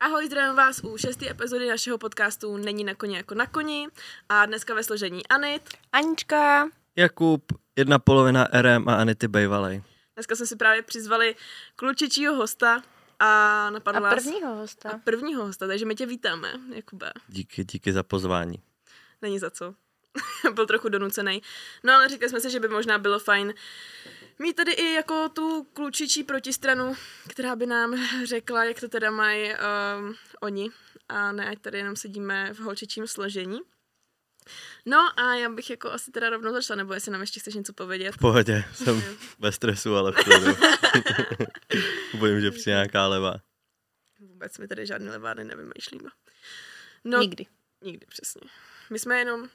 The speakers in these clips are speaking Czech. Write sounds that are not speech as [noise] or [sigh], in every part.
Ahoj, zdravím vás u šesté epizody našeho podcastu Není na koni jako na koni a dneska ve složení Anit. Anička. Jakub, jedna polovina RM a Anity Bejvalej. Dneska jsme si právě přizvali klučičího hosta a napadlo A prvního hosta. A prvního hosta, takže my tě vítáme, Jakube. Díky, díky za pozvání. Není za co. [laughs] Byl trochu donucený. No ale říkali jsme si, že by možná bylo fajn mít tady i jako tu klučičí protistranu, která by nám řekla, jak to teda mají um, oni. A ne, ať tady jenom sedíme v holčičím složení. No a já bych jako asi teda rovnou začala, nebo jestli nám ještě chceš něco povědět. V pohodě, jsem [laughs] ve stresu, ale v klidu. [laughs] Bojím, že přijde nějaká leva. Vůbec mi tady žádný levárny nevymýšlíme. No, Nikdy. Nikdy, přesně. My jsme jenom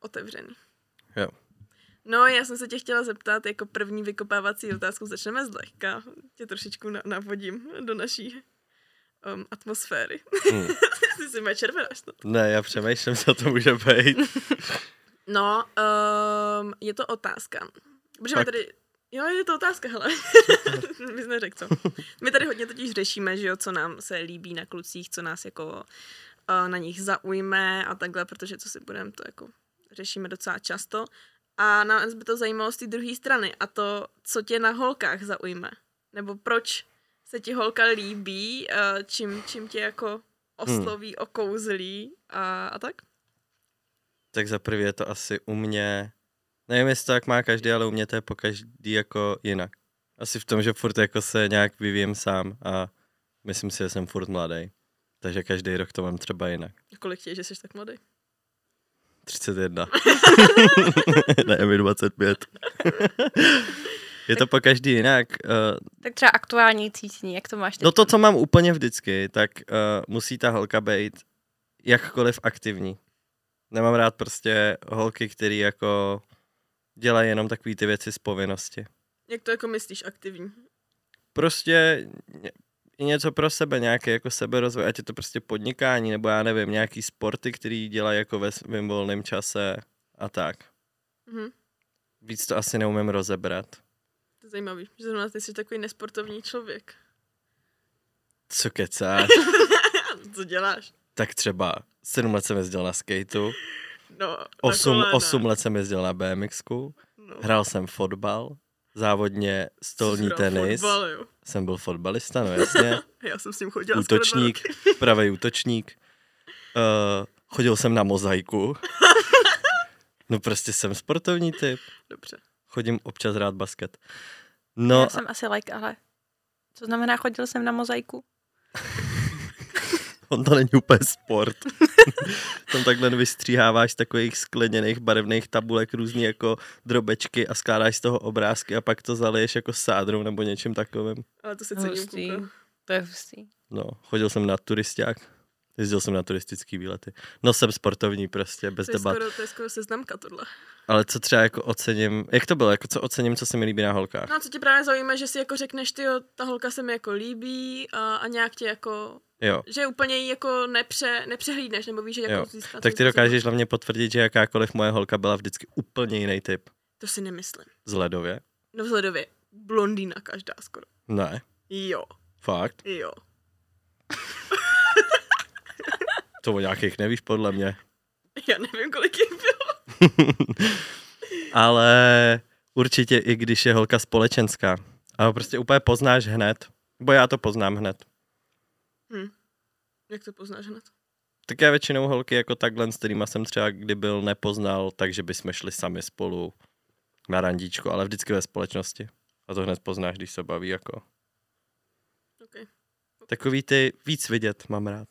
otevřený. Jo. No, já jsem se tě chtěla zeptat, jako první vykopávací otázku začneme zlehka. Tě trošičku na- navodím do naší um, atmosféry. Hmm. [laughs] Ty si mě červenáš to. Ne, já přemýšlím, co to může být. [laughs] No, um, je to otázka. Protože my Fakt? tady... Jo, je to otázka, hele. [laughs] My jsme řekl, co. My tady hodně totiž řešíme, že jo, co nám se líbí na klucích, co nás jako uh, na nich zaujme a takhle, protože co si budeme, to jako řešíme docela často. A nás by to zajímalo z té druhé strany. A to, co tě na holkách zaujme. Nebo proč se ti holka líbí, uh, čím, čím tě jako osloví, okouzlí a, a tak? Tak za prvý je to asi u mě, nevím, jestli to tak má každý, ale u mě to je po každý jako jinak. Asi v tom, že furt jako se nějak vyvíjem sám a myslím si, že jsem furt mladý. Takže každý rok to mám třeba jinak. Kolik tě, je, že jsi tak mladý? 31. [laughs] ne, mi 25. je to po každý jinak. Uh, Tak třeba aktuální cítění, jak to máš teď? no to, co mám úplně vždycky, tak uh, musí ta holka být jakkoliv aktivní. Nemám rád prostě holky, které jako dělají jenom takové ty věci z povinnosti. Jak to jako myslíš aktivní? Prostě i něco pro sebe, nějaký jako seberozvoj, ať je to prostě podnikání, nebo já nevím, nějaký sporty, který dělají jako ve svém volném čase a tak. Mhm. Víc to asi neumím rozebrat. To je zajímavý, že zrovna ty jsi takový nesportovní člověk. Co kecáš? [laughs] Co děláš? tak třeba 7 let jsem jezdil na skateu, No, na 8, kolena. 8 let jsem jezdil na BMXku, no. hrál jsem fotbal, závodně stolní tenis, Fotbal, jo. jsem byl fotbalista, no jasně, [laughs] Já jsem s ním chodila útočník, [laughs] pravý útočník, uh, chodil jsem na mozaiku, [laughs] no prostě jsem sportovní typ, Dobře. chodím občas rád basket. No. No, Já jsem asi like, ale co znamená, chodil jsem na mozaiku? On to není úplně sport. [laughs] Tam takhle vystříháváš z takových skleněných barevných tabulek různý jako drobečky a skládáš z toho obrázky a pak to zaliješ jako sádrou nebo něčím takovým. Ale to se kluka. To je hustý. No, chodil jsem na turisták, jezdil jsem na turistický výlety. No jsem sportovní prostě, bez To je, debat. skoro, to je skoro seznamka tohle. Ale co třeba jako ocením, jak to bylo, jako co ocením, co se mi líbí na holkách? No a co tě právě zajímá, že si jako řekneš, ty ta holka se mi jako líbí a, a nějak tě jako, Jo, že úplně ji jako nepře, nepřehlídneš, nebo víš, že jako Jo. získat. tak ty dokážeš hlavně potvrdit, že jakákoliv moje holka byla vždycky úplně jiný typ. To si nemyslím. Vzhledově? No vzhledově, blondýna každá skoro. Ne, Jo, fakt. jo. [laughs] To o nějakých nevíš podle mě. Já nevím, kolik jich bylo. [laughs] Ale určitě i když je holka společenská. A prostě úplně poznáš hned. Bo já to poznám hned. Hm. Jak to poznáš hned? Tak já většinou holky jako takhle, s kterýma jsem třeba kdy byl nepoznal, takže bychom šli sami spolu na randíčko, ale vždycky ve společnosti. A to hned poznáš, když se baví jako. Okay. Takový ty víc vidět mám rád.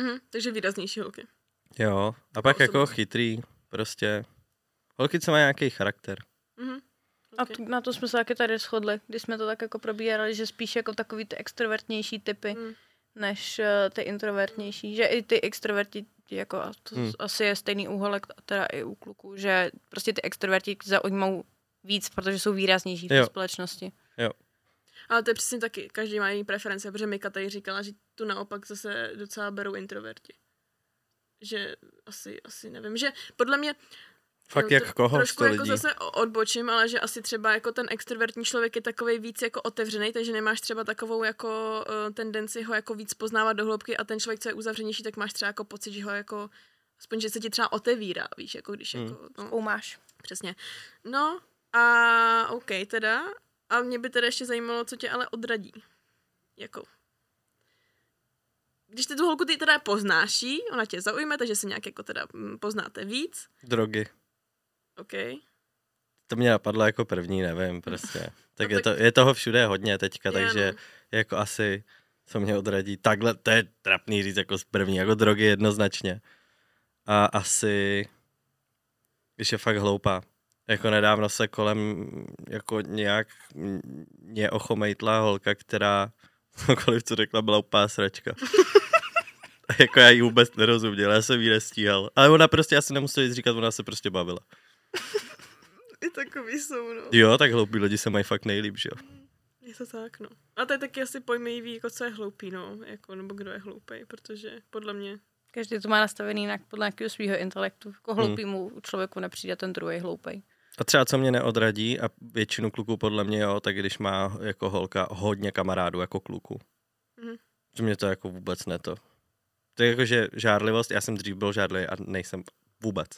Mhm, takže výraznější holky. Jo, a pak jako chytrý, prostě. Holky, co mají nějaký charakter. Mhm. A Okay. t- na to jsme se taky tady shodli, když jsme to tak jako probírali, že spíš jako takový ty extrovertnější typy, Mm. než uh, ty introvertnější. Že i ty extroverti, jako a to hmm. asi je stejný úholek teda i u kluků, že prostě ty extroverti zaujmou víc, protože jsou výraznější v té Jo. Ale to je přesně taky, každý má jiný preference, protože Mika tady říkala, že tu naopak zase docela berou introverti. Že asi, asi nevím, že podle mě Fakt No, jak koho? Trošku 100 jako lidí? zase odbočím, ale že asi třeba jako ten extrovertní člověk je takový víc jako otevřený, takže nemáš třeba takovou jako uh, tendenci ho jako víc poznávat do hloubky a ten člověk, co je uzavřenější, tak máš třeba jako pocit, že ho jako aspoň, že se ti třeba otevírá, víš, jako když Hmm. jako, no, Zkoumáš. přesně. No a OK teda, a mě by teda ještě zajímalo, co tě ale odradí. Jako, když ty tu holku ty teda poznáš ona tě zaujme, takže se nějak jako teda mm, poznáte víc, Drogy. OK. To mě napadlo jako první, nevím, prostě. [laughs] Tak, No je, tak- to, je toho všude hodně teďka, Je, takže no. jako asi co mě odradí. Takhle, to je trapný říct jako z první, jako drogy jednoznačně. A asi, když je fakt hloupá. Jako nedávno se kolem jako nějak mě ochomejtla holka, která [laughs] cokoliv, co řekla, byla úplná sračka. A [laughs] jako já jí vůbec nerozuměl, já jsem jí nestíhal. Ale ona prostě, já si nemusel nic říkat, ona se prostě bavila. [laughs] I takový jsou, no. Jo, tak hloupí lidi se mají fakt nejlíp, že jo. Je to tak, no. A to je taky asi pojmejivý, jako co je hloupý, no. Jako, nebo kdo je hloupý, protože podle mě... Každý to má nastavený jinak podle nějakého svého intelektu. Jako Hmm. hloupýmu člověku nepřijde ten druhý hloupej. A třeba co mě neodradí, a většinu kluků podle mě jo, tak když má jako holka hodně kamarádů jako kluku. Mhm. Že mě to jako vůbec ne to. To je jako, že žárlivost, já jsem dřív byl žárlivý a nejsem vůbec.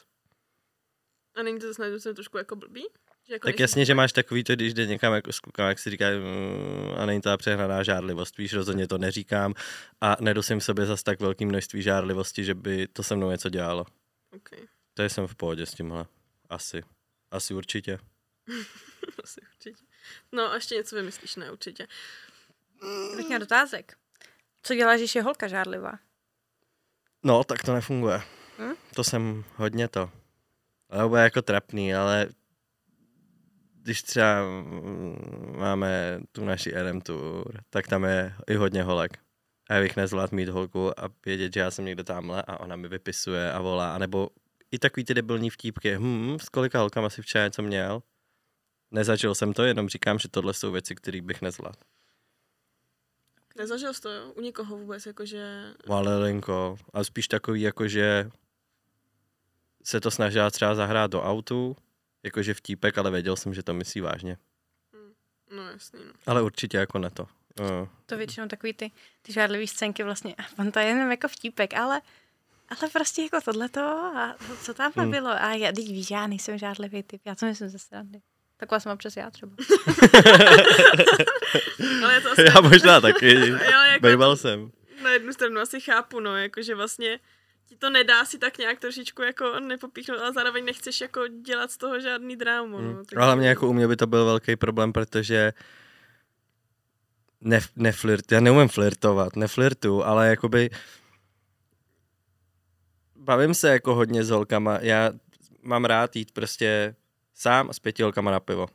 A není to jednu stranu trošku jako blbý? Že jako Tak jasně, že máš takový to, když jde někam jako s klukama, jak si říká, mm, a není ta přehnaná žárlivost, víš, rozhodně to neříkám a nedosím v sobě zas tak velký množství žárlivosti, že by to se mnou něco dělalo. Okay. To jsem v pohodě s tímhle. Asi. Asi určitě. [laughs] Asi určitě. No a ještě něco vymyslíš, ne, určitě. Tak měl dotázek. Co děláš, když je holka žárlivá? No, tak to nefunguje. Hm? To jsem hodně to. Ale bude jako trapný, ale když třeba mm, máme tu naši RM tour, tak tam je i hodně holek. A já bych nezvlád mít holku a vědět, že já jsem někde tamhle a ona mi vypisuje a volá. A nebo i takový ty debilní vtípky. Hm, s kolika holkama si včera něco měl? Nezažil jsem to, jenom říkám, že tohle jsou věci, které bych nezvládl. Nezažil jsi to, jo? U někoho vůbec, jakože... Malelinko. A spíš takový, jako že se to snažila třeba zahrát do autu, jakože vtípek, ale věděl jsem, že to myslí vážně. No jasný, no. Ale určitě jako ne to. Uh, To většinou takový ty, ty žádlivý scénky vlastně, [laughs] on to je jenom jako vtípek, ale, ale prostě jako tohleto a co tam Hmm. hmm. bylo. A já, teď víš, já nejsem žádlivý typ, já to myslím ze srandy. Taková jsem přes já třeba. [laughs] Ale je to asi... já možná taky. [laughs] jo, jako Bejval jsem. na jednu stranu asi chápu, no, jakože vlastně ti to nedá si tak nějak trošičku jako nepopíchnout, ale zároveň nechceš jako dělat z toho žádný drámu, no. Hmm. tak- Ale hlavně jako u mě by to byl velký problém, protože ne, neflirt, já neumím flirtovat, neflirtu, ale jakoby bavím se jako hodně s holkama, já mám rád jít prostě sám a s pěti holkama na pivo.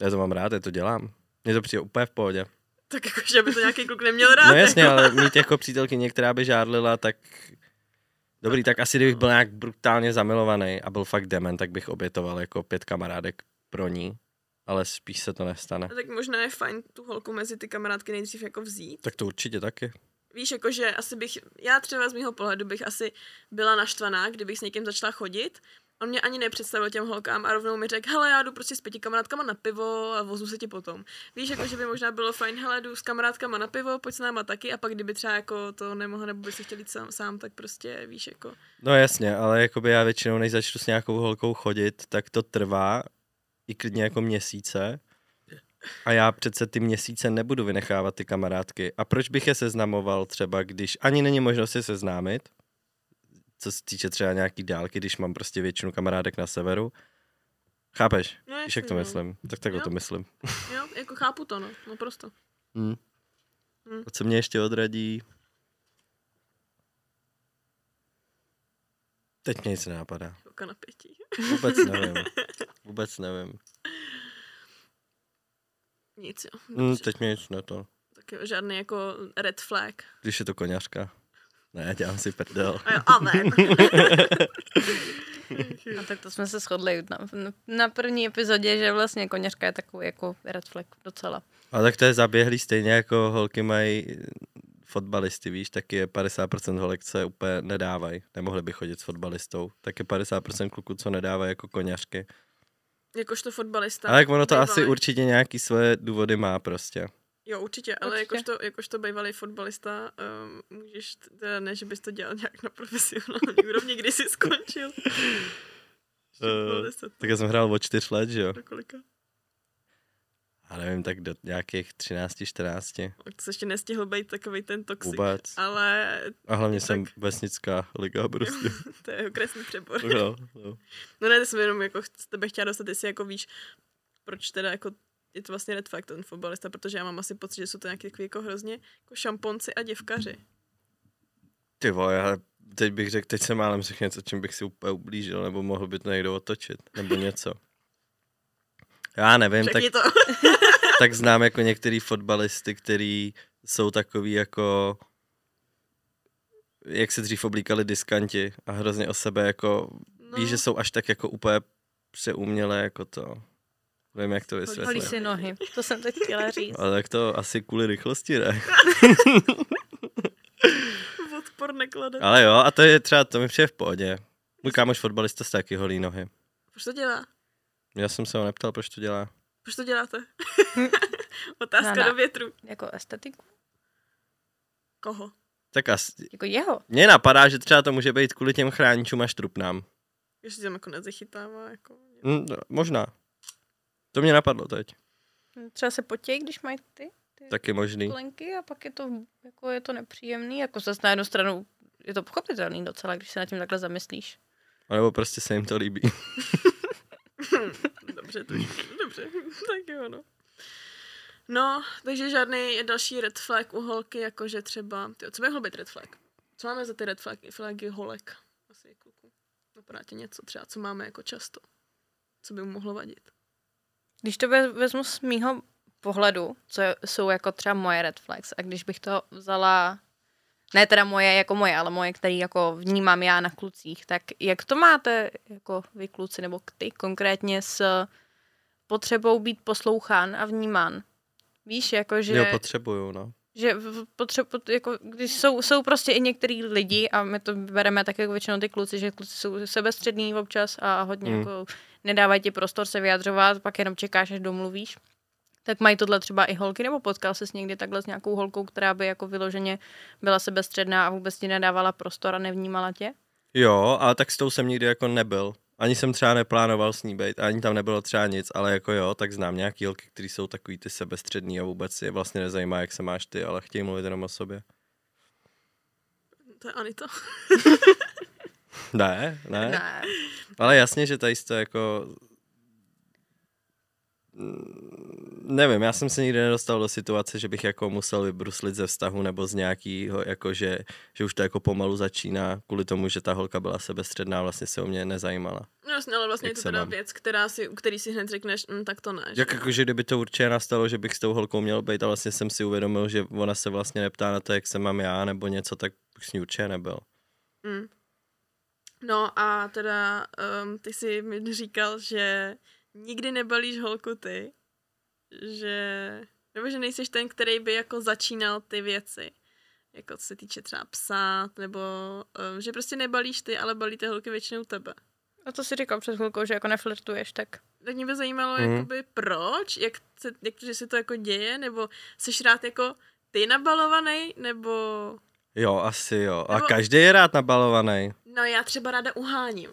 Já to mám rád, já to dělám. Mně to přijde úplně v pohodě. Tak jako, že by to nějaký kluk neměl rád. No jasně, jako. ale mít jako přítelkyně, která by žádlila, tak dobrý, tak asi kdybych byl nějak brutálně zamilovaný a byl fakt dement, tak bych obětoval jako pět kamarádek pro ní, ale spíš se to nestane. A tak možná je fajn tu holku mezi ty kamarádky nejdřív jako vzít. Tak to určitě taky. Víš, jakože asi bych, já třeba z mého pohledu bych asi byla naštvaná, kdybych s někým začala chodit. On mě ani nepředstavil těm holkám a rovnou mi řekl, hele, já jdu prostě s pěti kamarádkama na pivo a vozu se ti potom. Víš, jako, že by možná bylo fajn, hele, jdu s kamarádkama na pivo, pojď s náma taky a pak kdyby třeba jako to nemohl nebo by si chtěl jít sám, sám, tak prostě víš, jako. No jasně, ale jakoby já většinou, než začnu s nějakou holkou chodit, tak to trvá i klidně jako měsíce. A já přece ty měsíce nebudu vynechávat ty kamarádky. A proč bych je seznamoval třeba, když ani není možnost se seznámit, co se týče třeba nějaký dálky, když mám prostě většinu kamarádek na severu. Chápeš? No, Víš, jak to no. myslím? Tak takhle Jo. to myslím. [laughs] Jo, jako chápu to, no, no prosto. Hmm. Hmm. A co mě ještě odradí? Teď mě nic nenapadá. Holka na pětí. Vůbec nevím. [laughs] Vůbec nevím. Nic, jo. Hmm, Dobře. teď mě nic ne to. Tak jo, žádný jako red flag. Když je to koněřka. Ne, dělám si prdel. A jo, amen. A [laughs] tak to jsme se shodli na, na první epizodě, že vlastně koněřka je takový jako red flag docela. A tak to je zaběhlý stejně jako holky mají fotbalisty, víš, tak je 50% holek, co je úplně nedávají. Nemohli by chodit s fotbalistou. Tak je 50% kluků, co nedávají jako koněřky. Jakožto fotbalista. Ale jak ono to bývalý. asi určitě nějaký svoje důvody má prostě. Jo, určitě, ale Určitě. jakožto, jakožto bývalý fotbalista um, můžeš, teda ne, že bys to dělal nějak na profesionální úrovni, kdy jsi skončil. [laughs] Deset, Tak já jsem hrál od 4 let, že jo? do kolika? A nevím, tak do nějakých 13, 14. To se ještě nestihl být takový ten toxic. Vůbec. Ale A hlavně tak- jsem vesnická liga prostě. [laughs] to je okresný přebor. no, [laughs] no. No ne, to jsem jenom jako z tebe chtěla dostat, jestli jako víš, proč teda jako je to vlastně red flag ten fotbalista, protože já mám asi pocit, že jsou to nějaký takový jako hrozně jako šamponci a děvkaři. Ty vole, já teď bych řekl, teď jsem málem řekl něco, čím bych si úplně ublížil, nebo mohl by to někdo otočit, nebo něco. Já nevím, tak, to. [laughs] tak znám jako některý fotbalisty, který jsou takový jako jak se dřív oblíkali diskanti a hrozně o sebe jako, no. víš, že jsou až tak jako úplně přeumělé jako to. Nevím, jak to Holí vysvětlit. si nohy, to jsem teď chtěla [laughs] říct. Ale tak to asi kvůli rychlosti, ne? [laughs] Odpor neklade. Ale jo, a to je třeba, to mi přijde v pohodě. Můj kámoš fotbalista s taky holí nohy. Proč to dělá? Já jsem se ho neptal, proč to dělá. Proč to děláte? [laughs] Otázka No, ne. do větru. Jako estetiku? Koho? Tak asi, Jako jeho. mně napadá, že třeba to může být kvůli těm chráničům a štrupnám. Ještě tam jako nezachytává. Jako... Hm, no, možná. To mě napadlo teď. Třeba se potějí, když mají ty, ty Taky možný. plenky a pak je to, jako je to nepříjemný. Jako zase na jednu stranu je to pochopitelný docela, když se nad tím takhle zamyslíš. A nebo prostě se jim to líbí. [laughs] [laughs] Dobře, to dobře. tak jo, no. No, takže žádný další red flag u holky, jakože třeba, tyjo, co by mohlo být red flag? Co máme za ty red flag, flagy holek? Asi kluku. Napadá tě něco třeba, co máme jako často? Co by mu mohlo vadit? Když to ve- vezmu z mýho pohledu, co jsou jako třeba moje red flags, a když bych to vzala, ne teda moje jako moje, ale moje, který jako vnímám já na klucích, tak jak to máte jako vy kluci, nebo ty konkrétně s potřebou být poslouchán a vnímán? Víš, jako že... Jo, potřebuju, no. že potřebu, jako, když jsou, jsou prostě i některý lidi a my to bereme tak jako většinou ty kluci, že kluci jsou sebestřední občas a hodně mm. jako nedávají ti prostor se vyjadřovat, pak jenom čekáš, až domluvíš. Tak mají tohle třeba i holky, nebo potkal ses někdy takhle s nějakou holkou, která by jako vyloženě byla sebestředná a vůbec ti nedávala prostor a nevnímala tě? Jo, ale tak s tou jsem nikdy jako nebyl. Ani jsem třeba neplánoval s ní být, ani tam nebylo třeba nic, ale jako jo, tak znám nějaký holky, který jsou takový ty sebestřední a vůbec je vlastně nezajímá, jak se máš ty, ale chtějí mluvit jenom o sobě. To je Anita. [laughs] Ne, ne, Ne. ale jasně, že tady to jako... Mm, Nevím, já jsem se nikdy nedostal do situace, že bych jako musel vybruslit ze vztahu nebo z nějakého, jako že, že už to jako pomalu začíná kvůli tomu, že ta holka byla sebestředná, vlastně se o mě nezajímala. No jasně, ale vlastně je to teda mám? věc, která si, u který si hned řekneš, hm, tak to ne. že Jak jako, že kdyby to určitě nastalo, že bych s tou holkou měl být a vlastně jsem si uvědomil, že ona se vlastně neptá na to, jak se mám já nebo něco, tak bych s ní určitě nebyl. Mm. No a teda um, ty jsi mi říkal, že nikdy nebalíš holku ty, že, nebo že nejsiš ten, který by jako začínal ty věci, jako co se týče třeba psát, nebo um, že prostě nebalíš ty, ale balí ty holky většinou tebe. A to si říkal před chvilkou, že jako neflirtuješ, tak Tak mě by zajímalo, mm. jakoby proč, jak, se, jak to, že se to jako děje, nebo jsi rád jako ty nabalovaný, nebo Jo, asi jo. A Nebo- každý je rád nabalovaný. No já třeba ráda uháním.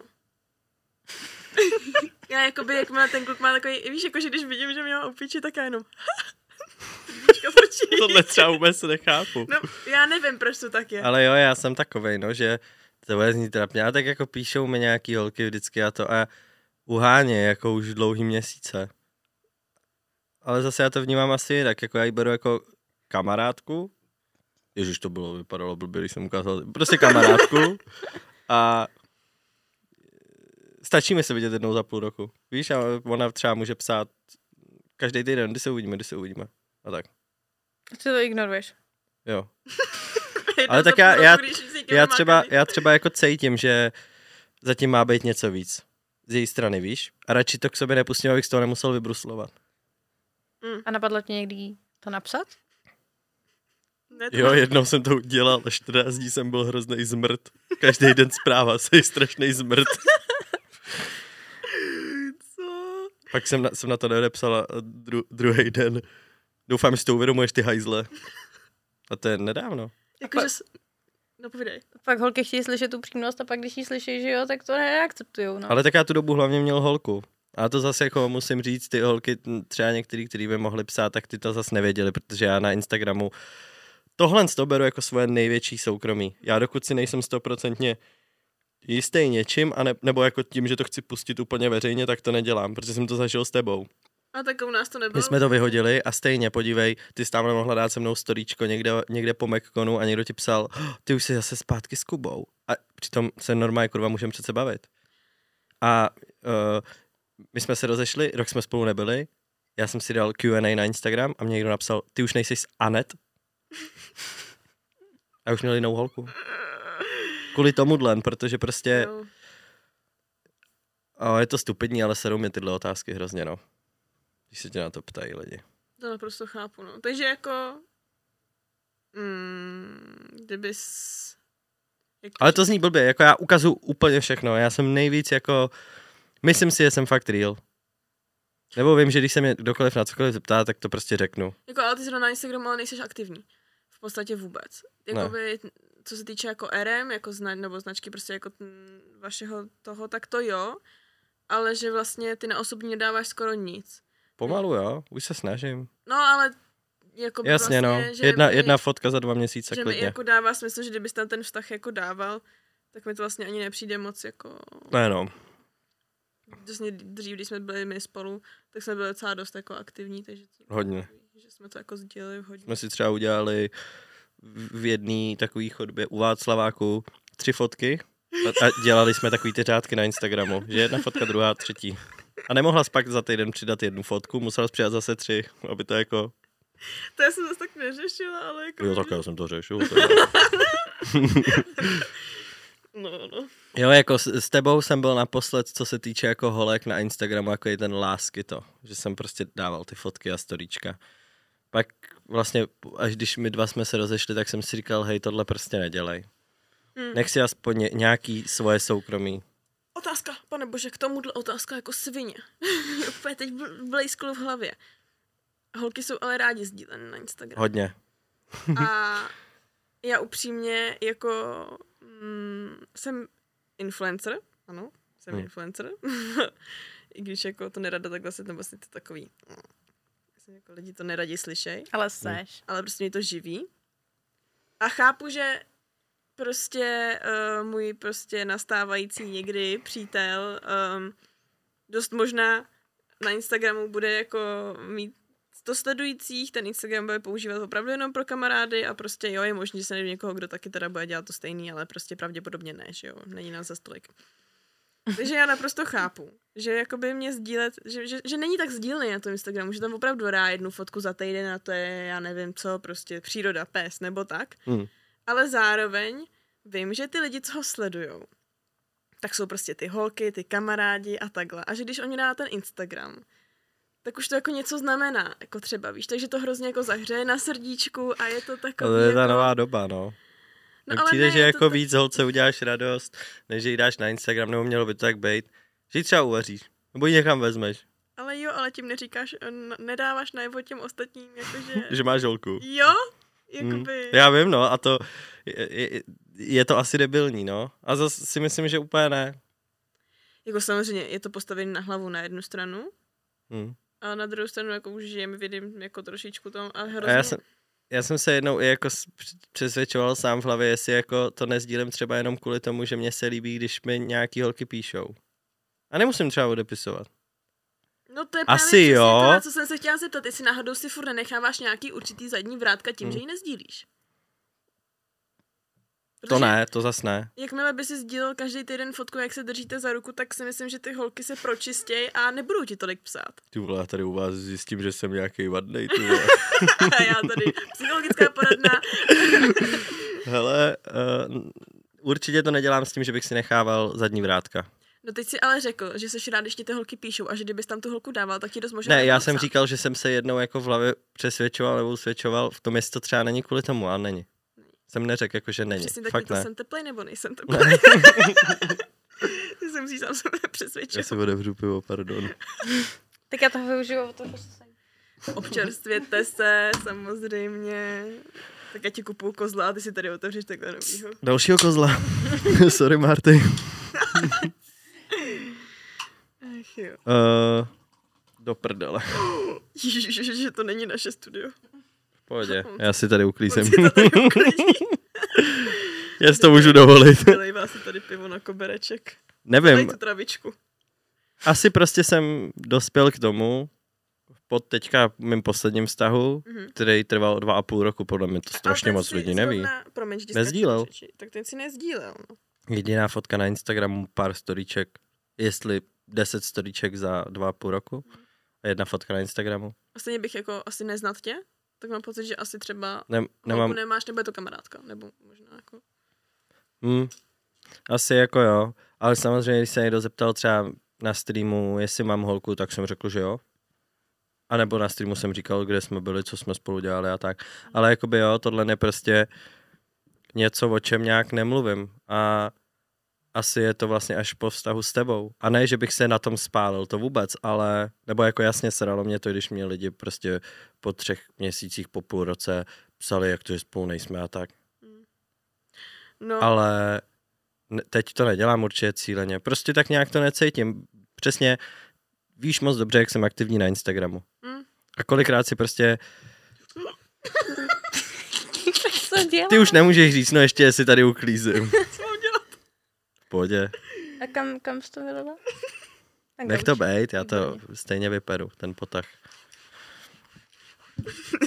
[laughs] já jakoby, jak má ten kluk má takový, víš, jako že když vidím, že mě má upíči, tak já jenom. [laughs] Tohle třeba vůbec nechápu. No, já nevím, proč to tak je. Ale jo, já jsem takovej, no, že to bude znít trapně, ale tak jako píšou mi nějaký holky vždycky a to a uháně, jako už dlouhý měsíce. Ale zase já to vnímám asi jinak, jako já ji beru jako kamarádku. Ježiš, to bylo, vypadalo blbě, když jsem ukázal. Prostě kamarádku. A stačí mi se vidět jednou za půl roku. Víš, a ona třeba může psát každý týden, kdy se uvidíme, kdy se uvidíme. A tak, ty to ignoruješ. jo. [laughs] Ale tak já- já- Já třeba, já třeba jako cítím, že zatím má být něco víc. Z její strany, víš? A radši to k sobě nepustím, abych z toho nemusel vybruslovat. A napadlo tě někdy to napsat? Ne, to Jo, jednou jsem to udělal a 14 dní jsem byl hrozný zmrt. Každý den zpráva, jsi strašný zmrt. [laughs] Pak jsem na, jsem na to nedepsal dru, druhý den. Doufám, že si to uvědomuješ, ty hajzle. A to je nedávno. Jakože... No povídej. Pak holky chtějí slyšet tu přímnost a pak když ji slyší, že jo, tak to neakceptujou, no. Ale tak já tu dobu hlavně měl holku. A to zase jako musím říct, ty holky, třeba některý, který by mohli psát, tak ty to zase nevěděli, protože já na Instagramu tohle to beru jako svoje největší soukromí. Já dokud si nejsem stoprocentně jistý něčím, a ne, nebo jako tím, že to chci pustit úplně veřejně, tak to nedělám, protože jsem to zažil s tebou. A tak u nás to nebylo. My jsme to vyhodili a stejně, podívej, ty jsi tam mohla dát se mnou storíčko někde, někde po Mekonu a někdo ti psal, "Oh, ty už jsi zase zpátky s Kubou. A přitom se normálně kurva můžeme přece bavit. A uh, my jsme se rozešli, rok jsme spolu nebyli, já jsem si dal Q&A na Instagram a mě někdo napsal, ty už nejsi s Anet? [laughs] A už měl jinou holku. Kvůli tomuhle, protože prostě, Jo. oh, je to stupidní, ale serou mě tyhle otázky hrozně, no. Když se tě na to ptají lidi. To naprosto chápu, no. Takže jako... Mm, kdybys... Jak Ale to zní blbě, jako já ukazuju úplně všechno, já jsem nejvíc jako, myslím si, že jsem fakt real. Nebo vím, že když se mě kdokoliv na cokoliv zeptá, tak to prostě řeknu. Jako, ale ty zrovna na Instagramu ale nejsi aktivní. V podstatě vůbec. Jakoby, co se týče jako RM, jako zna, nebo značky prostě jako mm, vašeho toho, tak to jo. Ale že vlastně ty na osobní nedáváš skoro nic. Pomalu jo, už se snažím. No, ale jako Jasně vlastně, no, že jedna, mi- jedna fotka za dva měsíce že mi klidně. jako dává smysl, že kdybys tam ten vztah jako dával, tak mi to vlastně ani nepřijde moc jako... Ne no, Přesně dřív, když jsme byli my spolu, tak jsme byli docela dost jako aktivní, takže hodně. že jsme to jako sdíleli hodně. Jsme si třeba udělali v v jedné takové chodbě u Václaváku tři fotky a, a dělali jsme takový ty řádky na Instagramu, že jedna fotka, druhá, třetí. A nemohla jsi pak za týden přidat jednu fotku, musela jsi přidat zase tři, aby to jako... To já jsem zase tak neřešila, ale jako... Jo, tak já jsem to řešil. [laughs] No, no. Jo, jako s, s tebou jsem byl naposled, co se týče jako holek na Instagramu, jako je ten lásky to, že jsem prostě dával ty fotky a storíčka. Pak vlastně, až když my dva jsme se rozešli, tak jsem si říkal, hej, tohle prostě nedělej. Hmm. Nech si aspoň ně, nějaký svoje soukromí. Otázka, pane bože, k tomuhle otázka jako svině. [laughs] Úplně teď bl- blejsklo v hlavě. Holky jsou ale rádi sdílené na Instagram. Hodně. A [laughs] já upřímně jako mm, jsem influencer, ano, jsem Hmm. influencer. [laughs] I když jako to nerada takhle se tam vlastně to takový, myslím, jako lidi to neradi slyšej, Ale seš. ale prostě mě to živí. A chápu, že prostě uh, můj prostě nastávající někdy přítel um, dost možná na Instagramu bude jako mít 100 sledujících, ten Instagram bude používat opravdu jenom pro kamarády a prostě jo, je možné, že se najde někoho, kdo taky teda bude dělat to stejný, ale prostě pravděpodobně ne, že jo, není nás za stolik. Takže já naprosto chápu, že jakoby mě sdílet, že, že, že není tak sdílený na tom Instagramu, že tam opravdu dá jednu fotku za týden a to je, já nevím co, prostě příroda, pes nebo tak. Hmm. Ale zároveň vím, že ty lidi, co ho sledujou, tak jsou prostě ty holky, ty kamarádi a takhle. A že když oni dá ten Instagram, tak už to jako něco znamená, jako třeba, víš, takže to hrozně jako zahřeje na srdíčku a je to takový To je ta jako... nová doba, no. No, ale přijde, ne, že to jako tak- víc holce uděláš radost, než že ji dáš na Instagram, nebo mělo by to tak být. Že ji třeba uvaříš, nebo ji někam vezmeš, Ale jo, ale tím neříkáš, nedáváš najevo těm ostatním, jakože... [laughs] že máš holku. jo, Hmm. jakoby... Já vím, no, a to je, je, je to asi debilní, no. A zase si myslím, že úplně ne. Jako samozřejmě je to postavené na hlavu na jednu stranu, Hm. a na druhou stranu jako už žijeme v jedním jako trošičku tom a hrozně... A já jsem, já jsem se jednou i jako přesvědčoval sám v hlavě, jestli jako to nezdílím třeba jenom kvůli tomu, že mě se líbí, když mi nějaký holky píšou. A nemusím třeba odepisovat. No to je Asi právě přesně jo. to, na co jsem se chtěla zeptat, jestli náhodou si furt nenecháváš nějaký určitý zadní vrátka tím, Hmm. že ji nezdílíš. To ne, to zas ne. Jakmile by si sdílel každý týden fotku, jak se držíte za ruku, tak si myslím, že ty holky se pročistějí a nebudou ti tolik psát. Ty vole, já tady u vás zjistím, že jsem nějaký vadnej, ty vole. [laughs] Já tady psychologická poradna. [laughs] Hele, uh, určitě to nedělám s tím, že bych si nechával zadní vrátka. No teď si ale řekl, že seš rád, když ti ty holky píšou a že kdybys tam tu holku dával, tak ti dost možná Ne, já jsem psát. říkal, že jsem se jednou jako v hlavě přesvědčoval nebo usvědčoval v tom, jestli to třeba není kvůli tomu, a není. Jsem neřekl, jako, že není. Přesně tak, Fakt to ne. jsem teplej nebo nejsem [laughs] teplej. [laughs] Ty se musíš sám sebe Já přesvědčit. si odevřu pivo, pardon. Tak já toho využiju to, že se Občerstvěte se, samozřejmě. Tak já ti kupuju kozla a ty si tady otevřeš takhle novýho. Dalšího kozla. [laughs] Sorry, Marty. Ach jo. Uh, do prdele. Ježiš, že to není naše studio. Pohodě, [laughs] já si tady uklízím. [laughs] Já si to můžu dovolit. Vylejvá si tady pivo na kobereček. Dej Nevím, tu travičku. asi prostě jsem dospěl k tomu, pod teďka mým posledním vztahu, Mhm. který trval dva a půl roku, podle mě to strašně moc lidí neví. Promiň, Nezdílel. řeči. Tak ten si nezdílel. No. Jediná fotka na Instagramu, pár storíček, jestli 10 storíček za dva a půl roku. A jedna fotka na Instagramu. Stejně bych jako asi neznat tě, tak mám pocit, že asi třeba Ne, Nemám... nemáš, nebo je to kamarádka, nebo možná jako... Hmm, asi jako jo, ale samozřejmě, když se někdo zeptal třeba na streamu, jestli mám holku, tak jsem řekl, že jo. A nebo na streamu jsem říkal, kde jsme byli, co jsme spolu dělali a tak. Ale jakoby jo, tohle je prostě něco, o čem nějak nemluvím. A asi je to vlastně až po vztahu s tebou. A ne, že bych se na tom spálil, to vůbec, ale, nebo jako jasně sralo mě to, když mě lidi prostě po třech měsících, po půl roce psali, jak to, že spolu nejsme a tak No, ale teď to nedělám určitě cíleně. Prostě tak nějak to necítím. Přesně víš moc dobře, jak jsem aktivní na Instagramu. Mm. A kolikrát si prostě, [laughs] Co ty už nemůžeš říct, no ještě si tady uklízím. [laughs] co mám dělat? V pohodě. A kam, kam jsi to vylila? [laughs] Tak Nech to bejt, já to stejně vyperu, ten potah.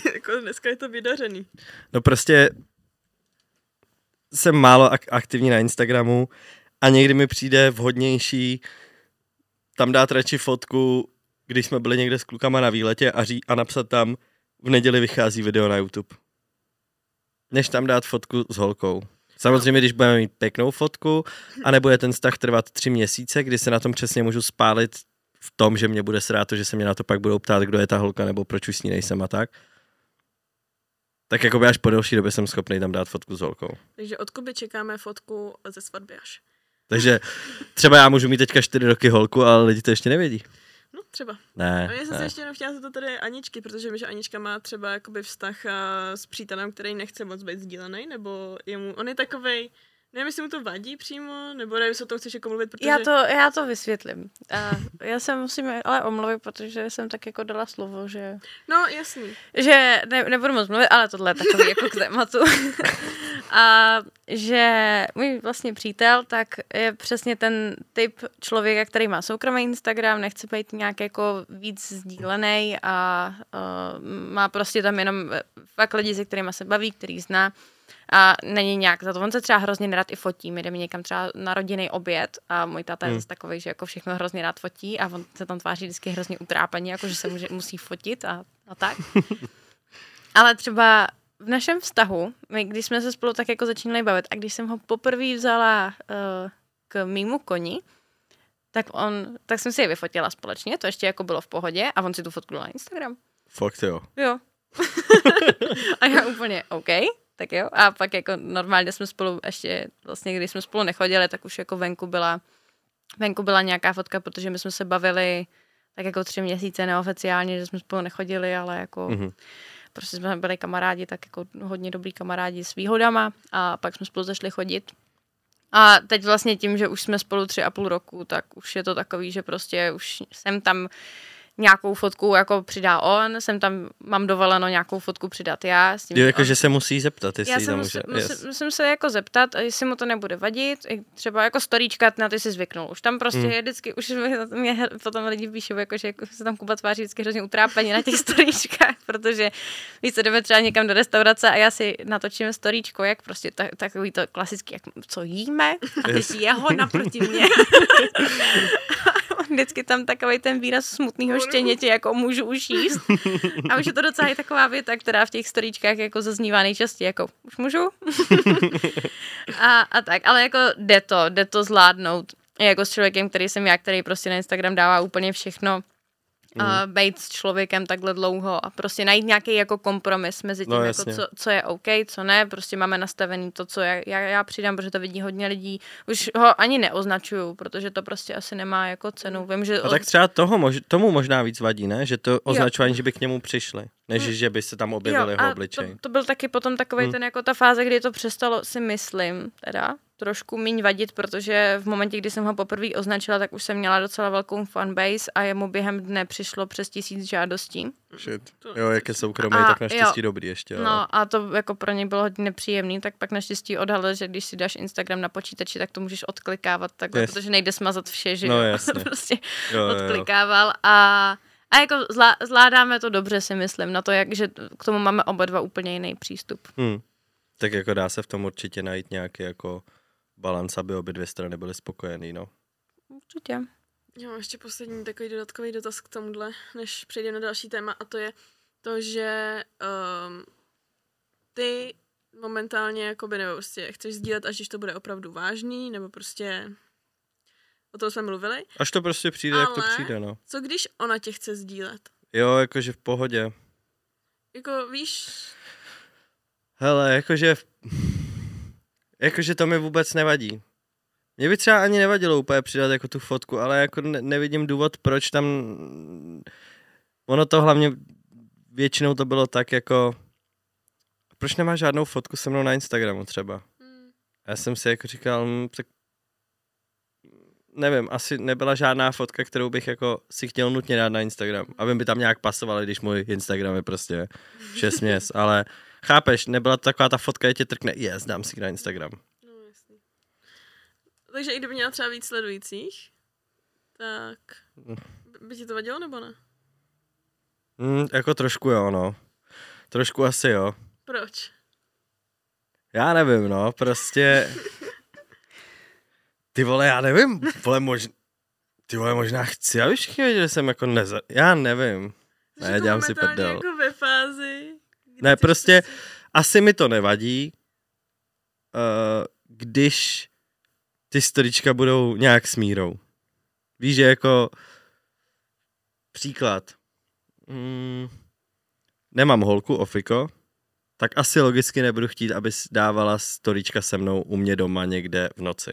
[laughs] jako dneska je to vydařený. No prostě jsem málo ak- aktivní na Instagramu a někdy mi přijde vhodnější tam dát radši fotku, když jsme byli někde s klukama na výletě a, ří- a napsat tam v neděli vychází video na YouTube. Než tam dát fotku s holkou. Samozřejmě, když budeme mít pěknou fotku a nebude ten vztah trvat tři měsíce, kdy se na tom přesně můžu spálit v tom, že mě bude srát to, že se mě na to pak budou ptát, kdo je ta holka nebo proč už s ní nejsem a tak. Tak jako až po delší době jsem schopný tam dát fotku s holkou. Takže od Kuby čekáme fotku ze svatby až. Takže třeba já můžu mít teďka čtyři roky holku, ale lidi to ještě nevědí. Třeba. Ne, A já jsem se ne. ještě jenom chtěla zeptat tady Aničky, protože vím, že Anička má třeba jakoby vztah s přítelem, který nechce moc být sdílený, nebo je mu, on je takovej, nevím, jestli mu to vadí přímo, nebo nevím, jestli o tom chceš jako mluvit, protože... Já to, já to vysvětlím. A já se musím ale omluvit, protože jsem tak jako dala slovo, že, No, jasný. že ne, nebudu moc mluvit, ale tohle je takový jako k tématu. [laughs] A že můj vlastně přítel, tak je přesně ten typ člověka, který má soukromý Instagram, nechce být nějak jako víc sdílený a uh, má prostě tam jenom eh, fakt lidi, se kterými se baví, který zná a není nějak za to. On se třeba hrozně nerad i fotí. My jdeme někam třeba na rodinný oběd a můj táta je Hmm. zase takový, že jako všechno hrozně rád fotí a on se tam tváří vždycky hrozně utrápaně, jako že se může, musí fotit a, a tak. [laughs] Ale třeba v našem vztahu, my, když jsme se spolu tak jako začínali bavit a když jsem ho poprvé vzala uh, k mýmu koni, tak on, tak jsem si je vyfotila společně, to ještě jako bylo v pohodě a on si tu fotku na Instagram. Fakt jo. Jo. [laughs] [laughs] a já úplně, OK, tak jo. A pak jako normálně jsme spolu ještě, vlastně když jsme spolu nechodili, tak už jako venku byla, venku byla nějaká fotka, protože my jsme se bavili tak jako tři měsíce neoficiálně, že jsme spolu nechodili, ale jako Mhm. prostě jsme byli kamarádi, tak jako hodně dobrý kamarádi s výhodama a pak jsme spolu zašli chodit. A teď vlastně tím, že už jsme spolu tři a půl roku, tak už je to takový, že prostě už jsem tam nějakou fotku jako přidá on, jsem tam, mám dovoleno nějakou fotku přidat já. S tím, Jo, jako, on- že se musí zeptat, jestli já se musím, může. musím, Yes. musím se jako zeptat, jestli mu to nebude vadit, třeba jako storíčka, na ty si zvyknul. Už tam prostě Hmm. je vždycky, už mě, potom lidi píšou, jako, že jako se tam Kuba tváří vždycky hrozně utrápeně na těch [laughs] storíčkách, protože víš, co jdeme třeba někam do restaurace a já si natočím storíčko, jak prostě ta, takový to klasický, jak co jíme a teď Yes. jeho naproti mě. [laughs] vždycky tam takový ten výraz smutného štěnětě, jako můžu už jíst. A už je to docela i taková věta, která v těch storíčkách jako zaznívá nejčastěji, jako už můžu? [laughs] a, a tak, ale jako jde to, jde to zvládnout. jako s člověkem, který jsem já, který prostě na Instagram dává úplně všechno, Uh, být s člověkem takhle dlouho a prostě najít nějaký jako kompromis mezi tím, No, jako co, co je OK, co ne, prostě máme nastavený to, co já, já, já přidám, protože to vidí hodně lidí, už ho ani neoznačuju, protože to prostě asi nemá jako cenu, vím, že... A tak třeba toho mož, tomu možná víc vadí, ne? Že to označování, že by k němu přišli, než že by se tam objevil jeho a obličej. To, to byl taky potom takový Hmm. ten jako ta fáze, kdy to přestalo si myslím, teda trošku míň vadit, protože v momentě, kdy jsem ho poprvé označila, tak už jsem měla docela velkou fanbase a jemu během dne přišlo přes tisíc žádostí. Shit. Jo, jak je soukromý, A tak naštěstí jo. dobrý ještě. ale- No a to jako pro něj bylo hodně nepříjemný, tak pak naštěstí odhalil, že když si dáš Instagram na počítači, tak to můžeš odklikávat takhle, Yes. protože nejde smazat vše, že No, jo. [laughs] jasně. prostě jo, jo, jo. odklikával a a jako zvlá, zvládáme to dobře, si myslím, na to, jak, že k tomu máme oba dva úplně jiný přístup. Hmm. Tak jako dá se v tom určitě najít nějaký jako balans, aby obě dvě strany byly spokojený, no. Určitě. Já mám ještě poslední takový dodatkový dotaz k tomuhle, než přejdeme na další téma, a to je to, že um, ty momentálně, jakoby, nebo prostě chceš sdílet, až když to bude opravdu vážný, nebo prostě o tom jsme mluvili. Až to prostě přijde, jak to Ale- přijde, no. Co když ona tě chce sdílet? Jo, jakože v pohodě. Jako víš, Hele, jakože... Jakože to mi vůbec nevadí. Mě by třeba ani nevadilo úplně přidat jako tu fotku, ale jako ne- nevidím důvod, proč tam... Ono to hlavně většinou to bylo tak jako... Proč nemá žádnou fotku se mnou na Instagramu třeba? hm, Já jsem si jako říkal, hm, tak nevím, asi nebyla žádná fotka, kterou bych jako si chtěl nutně dát na Instagram, aby by tam nějak pasovaly, když můj Instagram je prostě šest měs, ale chápeš, nebyla to taková ta fotka, že tě trkne, yes, dám si na Instagram. no jasný. Takže i kdyby měla třeba víc sledujících, tak by ti to vadilo nebo ne? Hm, jako trošku jo, no. Trošku asi jo. Proč? Já nevím, no, prostě... [laughs] Ty vole, já nevím, vole, možná... Ty vole, možná chci, aby všichni věděli, že jsem jako neza... Já nevím. Ne, jako dělám si prdel. jako Ne, prostě- Asi mi to nevadí, uh, když ty storička budou nějak s mírou. Víš, že jako příklad. Mm, nemám holku, ofiko, tak asi logicky nebudu chtít, aby dávala storička se mnou u mě doma někde v noci.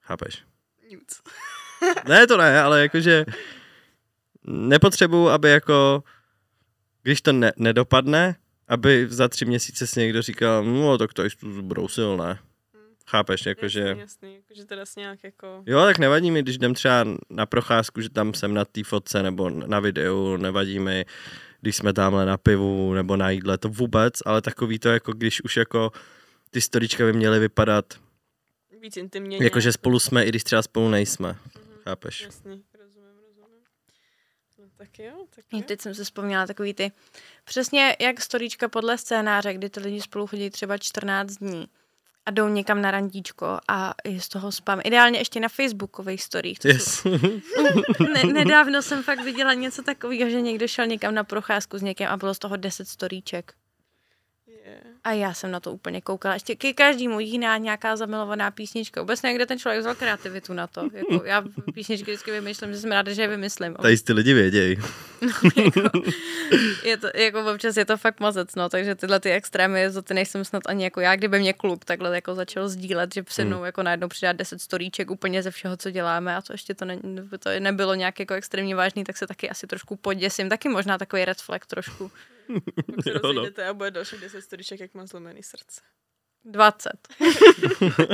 Chápeš? Nic. Ne, to ne, ale jakože nepotřebuju, aby jako, když to ne, nedopadne, aby za tři měsíce si někdo říkal, no tak to jsi tu zbrousil, ne? Chápeš, jakože... Jasný, jasný, jakože teda jsi nějak jako... Jo, tak nevadí mi, když jdem třeba na procházku, že tam jsem na té fotce nebo na videu, nevadí mi, když jsme tamhle na pivu nebo na jídle, to vůbec, ale takový to, jako když už jako ty storička by měly vypadat, Víc intimně. jakože spolu jsme, i když třeba spolu nejsme. Chápeš? Jasný, tak jo, tak Já jo. Teď jsem se vzpomněla takový ty, přesně jak storíčka podle scénáře, kdy ty lidi spolu chodí třeba 14 dní a jdou někam na randíčko a je z toho spam. Ideálně ještě na facebookových storích. To Yes. [laughs] ne, nedávno jsem fakt viděla něco takového, že někdo šel někam na procházku s někým a bylo z toho 10 storíček. A já jsem na to úplně koukala. Ještě ke každému jiná nějaká zamilovaná písnička. Vůbec nevím, kde ten člověk vzal kreativitu na to. Jako, já písničky vždycky vymýšlím, že jsem ráda, že je vymyslím. Tady ty lidi vědějí. [laughs] jako, je to, jako občas je to fakt mazec, no, takže tyhle ty extrémy, za ty nejsem snad ani jako já, kdyby mě kluk takhle jako začal sdílet, že se mnou jako najednou přidá 10 storíček úplně ze všeho, co děláme a to ještě to, ne, to nebylo nějak jako extrémně vážný, tak se taky asi trošku poděsím, taky možná takový red flag trošku. Pak se [laughs] Jo, no. a bude dalších 10 storiček, jak mám zlomený srdce. 20. [laughs]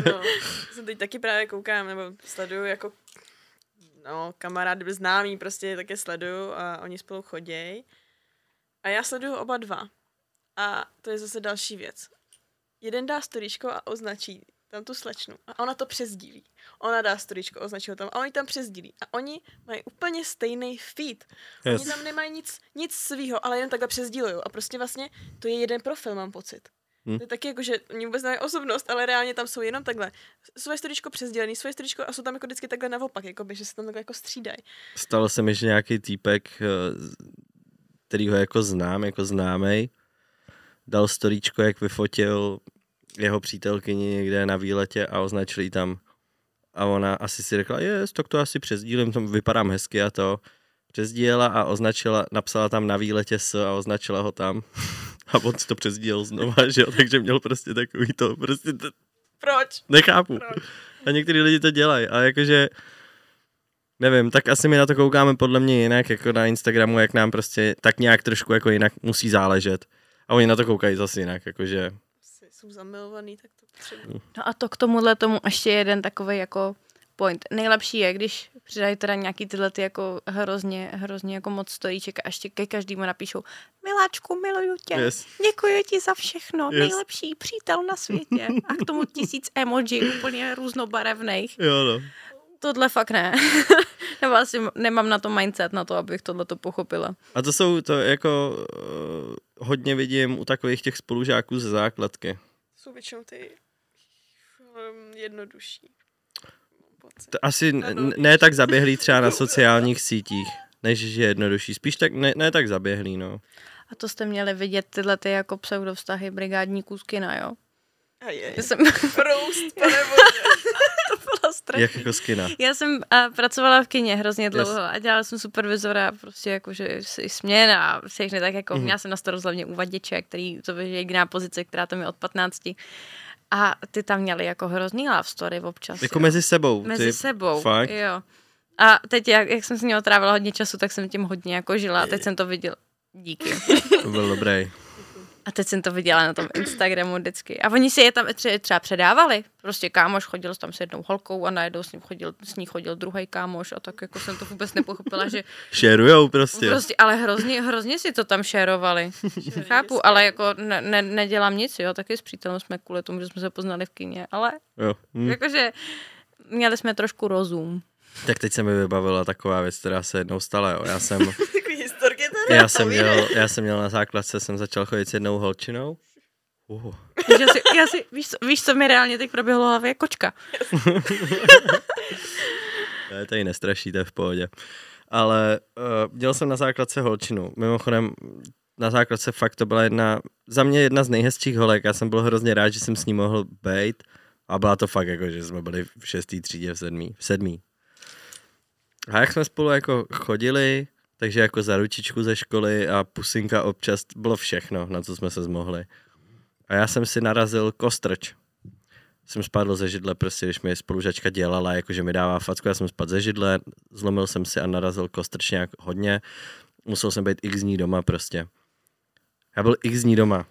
No, jsem teď taky právě koukám, nebo sleduju jako no, kamarád, byl známý, prostě také sleduju a oni spolu choděj. A já sleduju oba dva. A to je zase další věc. Jeden dá storičko a označí tam tu slečnu. A ona to přezdílí. Ona dá storičko, označí ho tam a oni tam přezdílí. A oni mají úplně stejný feed. Yes. Oni tam nemají nic, nic svýho, ale jen takhle přezdílují. A prostě vlastně to je jeden profil, mám pocit. Hm. To je taky jako, že oni vůbec nemají osobnost, ale reálně tam jsou jenom takhle. Svoje storičko přesdělený, svoje storičko a jsou tam jako vždycky takhle naopak, jako by, že se tam takhle jako střídají. Stalo se mi, že nějaký týpek, eh, který ho jako znám, jako známej, dal storíčko, jak vyfotil jeho přítelkyni někde na výletě a označil jí tam a ona asi si řekla, je, tak to asi přesdílím, to vypadám hezky a to. Přesdílela a označila, napsala tam na výletě s a označila ho tam. [laughs] A on si to přesdílel znova, že jo, takže měl prostě takový to, prostě to, Proč? nechápu. Proč? A některý lidi to dělají, a jakože, nevím, tak asi my na to koukáme podle mě jinak, jako na Instagramu, jak nám prostě tak nějak trošku jako jinak musí záležet. A oni na to koukají zase jinak, jakože, Jsou zamilovaný, tak to potřebuji. No a to k tomuhle tomu ještě jeden takový jako point. Nejlepší je, když přidají teda nějaký tyhle ty jako hrozně, hrozně jako moc stojíček a ještě ke každému napíšou Miláčku, miluju tě, yes. děkuji ti za všechno, Yes. nejlepší přítel na světě. A k tomu tisíc emoji úplně různobarevných. Jo, no. Tohle fakt ne. [laughs] Nebo asi nemám na to mindset na to, abych tohle to pochopila. A to jsou to jako uh, hodně vidím u takových těch spolužáků ze základky. Jsou většinou ty um, jednodušší. Asi n- Ano. n- ne tak zaběhlý třeba na [laughs] sociálních sítích, než že je jednodušší. Spíš tak ne, ne tak zaběhlý, no. A to jste měli vidět tyhle ty jako pseudovztahy brigádníků z kina, jo? A je. Já jsem, Roast, pane bože. Strašné. Jak jako skina. Já jsem a, pracovala v kině hrozně dlouho Yes. a dělala jsem supervizora prostě jakože směn a všechny tak jako, Mhm. mm-hmm. měla jsem na starost hlavně uvaděče, který, to je jediná pozice, která tam je od 15. A ty tam měli jako hrozný love story občas. Jako jo. mezi sebou. Mezi ty, sebou, Fakt? jo. A teď, jak, jak jsem s ním trávila hodně času, tak jsem tím hodně jako žila a teď jsem to viděla. Díky. To byl dobrý. A teď jsem to viděla na tom Instagramu vždycky. A oni si je tam tře- třeba předávali. Prostě kámoš chodil tam s jednou holkou a najednou s, ním chodil, s ní chodil druhý kámoš a tak jako jsem to vůbec nepochopila, že Šerujou prostě. prostě, ale hrozně, hrozně si to tam šerovali. Chápu, ale jako ne, ne, nedělám nic, jo, taky s přítelem jsme kvůli tomu, že jsme se poznali v kině, ale Jo. Hm. jakože měli jsme trošku rozum. Tak teď se mi vybavila taková věc, která se jednou stala. Jo. Já jsem. [laughs] já jsem, měl, já jsem měl na základce, jsem začal chodit s jednou holčinou. Uh. Takže si, já si, víš, co, víš, co mi reálně teď proběhlo hlavě? Kočka. [laughs] To ji nestraší, to je v pohodě. Ale uh, dělal jsem na základce holčinu. Mimochodem, na základce fakt to byla jedna, za mě jedna z nejhezčích holek. Já jsem byl hrozně rád, že jsem s ní mohl být. A byla to fakt jako, že jsme byli v šestý třídě, v sedmý. V sedmý. A jak jsme spolu jako chodili, takže jako za ručičku ze školy a pusinka občas, bylo všechno, na co jsme se zmohli. A já jsem si narazil kostrč. Jsem spadl ze židle, prostě, když mi spolužačka dělala, jakože mi dává facku, já jsem spadl ze židle, zlomil jsem si a narazil kostrč nějak hodně. Musel jsem být x dní doma prostě. Já byl x dní doma.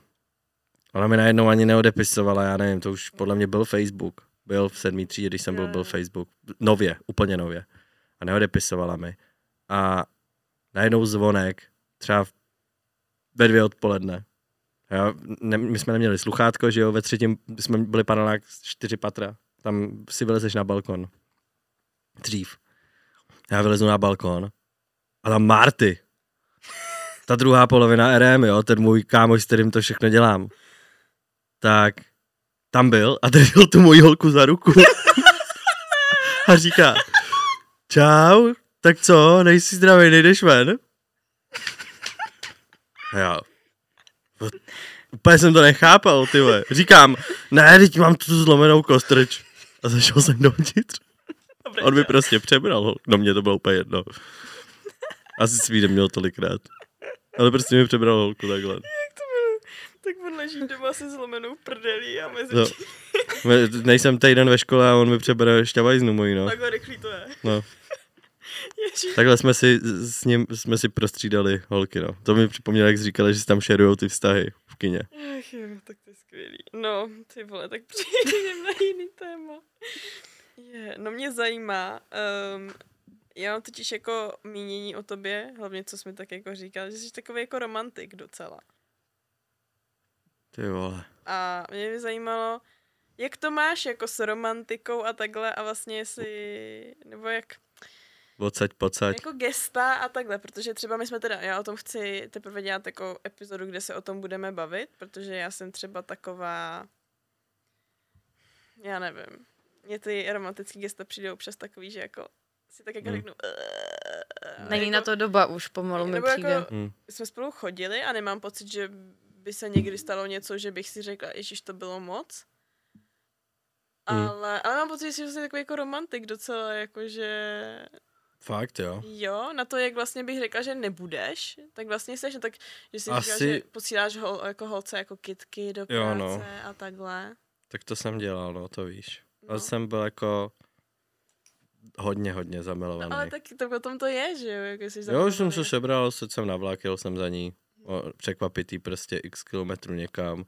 Ona mi najednou ani neodepisovala, já nevím, to už podle mě byl Facebook. Byl v sedmý třídě, když jsem byl, byl Facebook. Nově, úplně nově. A neodepisovala mi. A najednou zvonek, třeba ve dvě odpoledne. Jo, ne, my jsme neměli sluchátko, že jo, ve třetím jsme byli panelák čtyři patra. Tam si vylezeš na balkon. Dřív. Já vylezu na balkon a tam Marty. Ta druhá polovina RM, jo, ten můj kámoš, s kterým to všechno dělám. Tak tam byl a držel tu moji holku za ruku. [laughs] a říká, čau, tak co, nejsi zdravý, nejdeš ven? A Já, Úplně jsem to nechápal, ty vole. Říkám, ne, teď mám tu zlomenou kostrč. A zašel jsem dovnitř. On mi prostě přebral. No mě to bylo úplně jedno. Asi svý měl tolikrát. Ale prostě mi přebral holku takhle. Tak on leží doma se zlomenou prdelí a mezi No. Nejsem týden ve škole a on mi přebere šťavajznu mojí, no. Takhle rychlý to je. no. Takhle jsme si s ním jsme si prostřídali holky, no. To mi připomnělo, jak jsi říkali, že si tam šerujou ty vztahy v kině. Ach jo, tak to je skvělý. No, ty vole, tak [laughs] přejdeme na jiný téma. Je, no mě zajímá, um, já mám totiž jako mínění o tobě, hlavně co jsi mi tak jako říkal, že jsi takový jako romantik docela. Ty vole. A mě by zajímalo, jak to máš jako s romantikou a takhle a vlastně jestli, nebo jak, Odsaď, pocať. jako gesta a takhle, protože třeba my jsme teda, já o tom chci teprve dělat jako epizodu, kde se o tom budeme bavit, protože já jsem třeba taková, já nevím, mně ty romantické gesta přijdou občas takový, že jako si tak jako Hmm. řeknu, Není jako, na to doba už, pomalu mi nebo přijde. jako, Hm. jsme spolu chodili a nemám pocit, že by se někdy stalo něco, že bych si řekla, ježiš, to bylo moc. Ale, ale mám pocit, že jsi vlastně takový jako romantik docela, jakože Fakt, jo. jo, na to, jak vlastně bych řekla, že nebudeš, tak vlastně jsi, tak, že si Asi- říkal, že posíláš hol, jako holce jako kitky do práce Jo, no. a takhle. Tak to jsem dělal, no, to víš. No. Ale jsem byl jako hodně, hodně No, zamilovaný. ale tak to potom to je, že jo, jako jsi jo, už jsem se sebral, sedl jsem na vlak, jel jsem za ní. O, překvapitý prostě x kilometrů někam.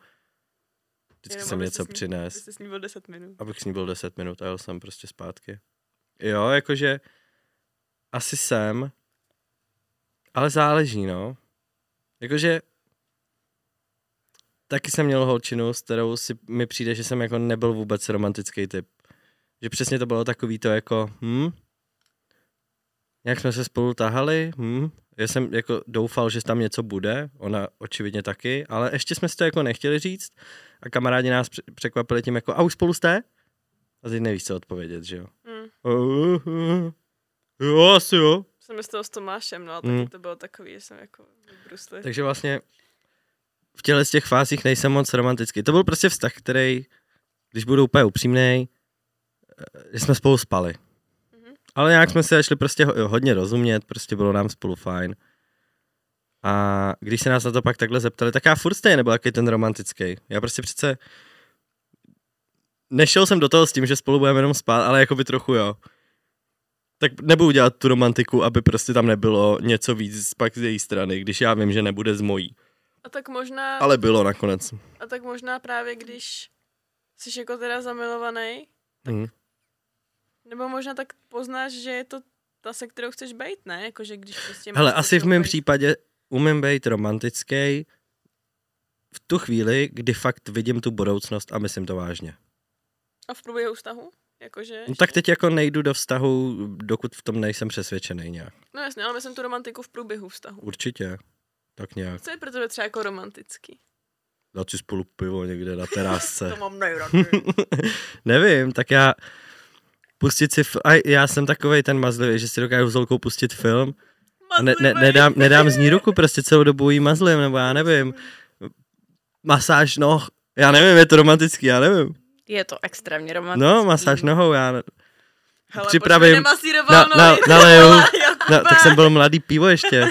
Vždycky Jenom jsem něco jsi s ní- přines. Aby jsi s ní byl 10 minut. abych s ní byl 10 minut a jel jsem prostě zpátky. Jo, jakože asi jsem, ale záleží, no. Jakože taky jsem měl holčinu, s kterou si mi přijde, že jsem jako nebyl vůbec romantický typ. Že přesně to bylo takový to jako, hm, jak jsme se spolu tahali, hm, já jsem jako doufal, že tam něco bude, ona očividně taky, ale ještě jsme si to jako nechtěli říct a kamarádi nás pře- překvapili tím jako, a už spolu jste? A teď nevíš, co odpovědět, že jo? Hm. Uh, uh, jo, asi jo. Jsem myslel s Tomášem, no a Mm. taky to bylo takový, že jsem jako vybrusli. Takže vlastně v těle z těch fázích nejsem moc romantický. To byl prostě vztah, který, když budu úplně upřímnej, eh, že jsme spolu spali. Mhm. Ale nějak jsme se šli prostě ho- hodně rozumět, prostě bylo nám spolu fajn. A když se nás na to pak takhle zeptali, tak já furt stejně nebyl jaký ten romantický. Já prostě přece nešel jsem do toho s tím, že spolu budeme jenom spát, ale jako by trochu jo. Tak nebudu dělat tu romantiku, aby prostě tam nebylo něco víc pak z její strany, když já vím, že nebude z mojí. A tak možná, Ale bylo nakonec. a tak možná právě když jsi jako teda zamilovaný, Hmm. nebo možná tak poznáš, že je to ta, se kterou chceš být, ne? Jakože když prostě Hele, asi v mém být. případě umím být romantický v tu chvíli, kdy fakt vidím tu budoucnost a myslím to vážně. A v průběhu vztahu? Jakože? No tak teď jako nejdu do vztahu, dokud v tom nejsem přesvědčený nějak. No jasně, ale myslím tu romantiku v průběhu vztahu. Určitě. Tak nějak. Co je pro tebe třeba jako romantický? Dát si spolu pivo někde na terásce. [laughs] mám nejradši. [laughs] Nevím, tak já pustit si, f- a já jsem takovej ten mazlivý, že si dokážu s holkou pustit film a ne, ne, nedám, nedám z ní ruku, prostě celou dobu jí mazlím, nebo já nevím, masáž noh, já nevím, je to romantický, já nevím. Je to extrémně romantické. No, masáž nohou, já Hele, připravím na, na, naleju, [laughs] na, tak jsem byl mladý pivo ještě,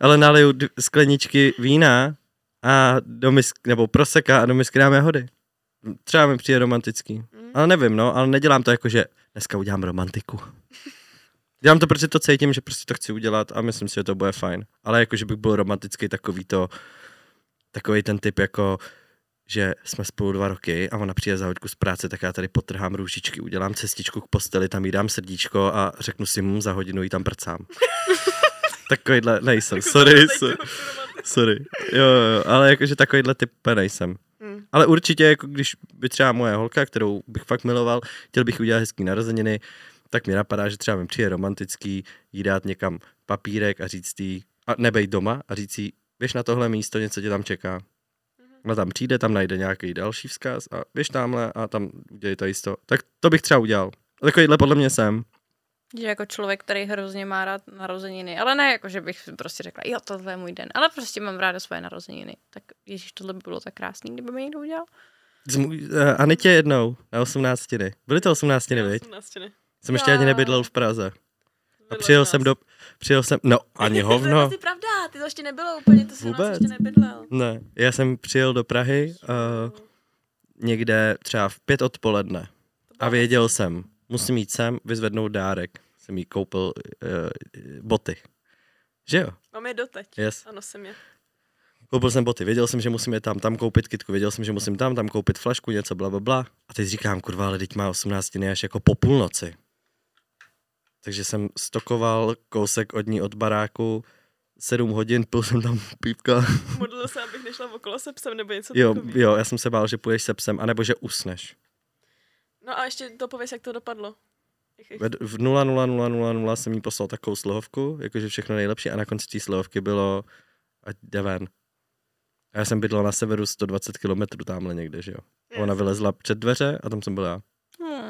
ale naleju skleničky vína a do misk, nebo proseka a do misky dáme hody. Třeba mi přijde romantický. Mm. Ale nevím, no, ale nedělám to jako, že dneska udělám romantiku. Dělám to, protože to cítím, že prostě to chci udělat a myslím si, že to bude fajn. Ale jako, že bych byl romantický takový to, takový ten typ jako, že jsme spolu dva roky a ona přijde za hoďku z práce, tak já tady potrhám růžičky, udělám cestičku k posteli, tam jí dám srdíčko a řeknu si mu za hodinu jí tam prcám. [laughs] Takovýhle nejsem, sorry, sorry, sorry. Jo, jo, ale jakože takovýhle typ nejsem. Mm. Ale určitě, jako když by třeba moje holka, kterou bych fakt miloval, chtěl bych udělat hezký narozeniny, tak mi napadá, že třeba mi přijde romantický jí dát někam papírek a říct jí, a nebejt doma a říct jí, běž na tohle místo, něco tě tam čeká. Ona tam přijde, tam najde nějaký další vzkaz a běž tamhle a tam udělej to jisto. Tak to bych třeba udělal. A Takovýhle podle mě jsem. Že jako člověk, který hrozně má rád narozeniny, ale ne jako, že bych prostě řekla, jo, tohle je můj den, ale prostě mám ráda svoje narozeniny. Tak ježíš, tohle by bylo tak krásný, kdyby mi někdo udělal. Můj, uh, Anitě jednou na 18. Byly to 18. viď? 18 ne. Jsem ještě ani nebydlel v Praze. A přijel jsem do, přijel jsem, no ani to je hovno. vlastně pravda, ty to ještě nebylo úplně, to u nás Vůbec. ještě nebydlel. Ne, já jsem přijel do Prahy uh, někde třeba v pět odpoledne a věděl jsem, musím jít sem, vyzvednout dárek. Jsem jí koupil uh, boty. Že jo? Mám je doteď. Yes. Ano, jsem je. Koupil jsem boty, věděl jsem, že musím je tam, tam koupit kitku, věděl jsem, že musím tam, tam koupit flašku, něco, bla, bla, bla. A teď říkám, kurva, ale teď má 18 až jako po půlnoci. Takže jsem stokoval kousek od ní od baráku, sedm hodin, pil jsem tam pípka. [laughs] Modlil se, abych nešla okolo se psem nebo něco Jo, takového. jo, já jsem se bál, že půjdeš se psem, anebo že usneš. No a ještě to pověs, jak to dopadlo. V 00000 jsem jí poslal takovou slohovku, jakože všechno nejlepší a na konci té slohovky bylo ať jde ven. A já jsem bydlel na severu 120 km tamhle někde, že jo. A ona Yes. vylezla před dveře a tam jsem byl já.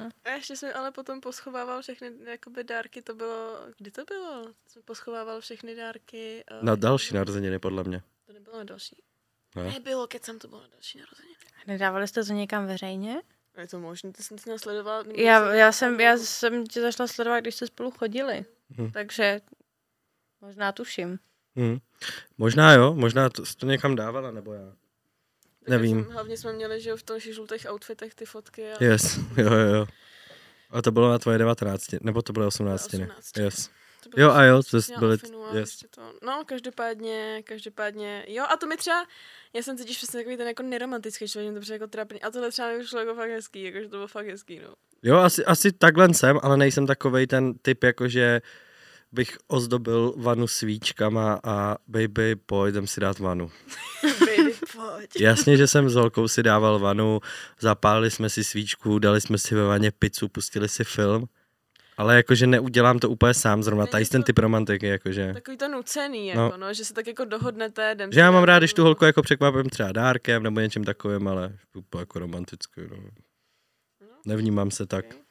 Hmm. A ještě jsem ale potom poschovával všechny jakoby dárky, to bylo, kdy to bylo? Jsem poschovával všechny dárky. eh, Na další narozeniny, podle mě. To nebylo na další. Ne? Nebylo, keď jsem to bylo na další narozeniny. Nedávali jste to někam veřejně? Je to možné, ty jsem to nasledovala. Já, jsem- já, jsem, já jsem tě začala sledovat, když jste spolu chodili. Hm. Takže možná tuším. Hm. Možná jo, možná to, to někam dávala, nebo já. Nevím. Jsem, hlavně jsme měli, že v těch žlutých outfitech ty fotky. A... Yes, [laughs] jo, jo, jo. A to bylo na tvoje 19, nebo to bylo 18, ne? 18. Yes. Jo a jo, to byly, yes. ještě to. No, každopádně, každopádně, jo, a to mi třeba, já jsem totiž přesně takový ten jako neromantický člověk, to jako trapný, a tohle třeba mi vyšlo jako fakt hezký, jakože to bylo fakt hezký, no. Jo, asi, asi takhle jsem, ale nejsem takovej ten typ, jako že bych ozdobil vanu svíčkama a baby, pojďem si dát vanu. [laughs] [laughs] Baby, pojď. [laughs] Jasně, že jsem s holkou si dával vanu, zapálili jsme si svíčku, dali jsme si ve vaně pizzu, pustili si film, ale jakože neudělám to úplně sám zrovna, tady ten typ romantiky, jakože. Takový to nucený, No. jako, no. že se tak jako dohodnete, jdem Že já mám rád, když tu holku jako překvapím třeba dárkem nebo něčím takovým, ale úplně jako romanticky, no. Nevnímám se tak. Okay.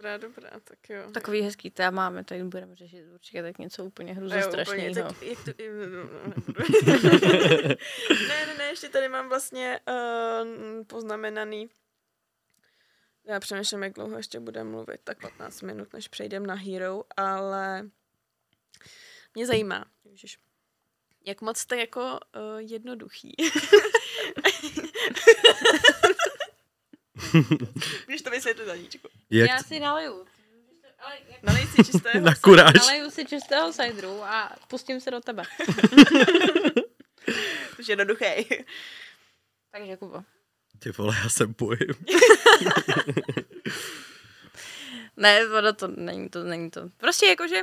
Dobrá, dobrá, tak jo. Takový hezký téma máme, tady budeme řešit určitě tak něco úplně hruze jo, úplně, tak jak to, no, no, nebudu. [laughs] ne, ne, ne, ještě tady mám vlastně uh, poznamenaný já přemýšlím, jak dlouho ještě budeme mluvit, tak 15 minut, než přejdeme na Hero, ale mě zajímá, ježiš, jak moc jste jako uh, jednoduchý. [laughs] [laughs] Víš to vysvětlit, Aníčku. Jak, Já si naliju. Ale jak Nalej si čistého. na kuráž. naliju si čistého cideru a pustím se do tebe. [laughs] Už jednoduchý. Takže Kubo. Ty vole, já se bojím. [laughs] Ne, voda to není to, není to. Prostě jakože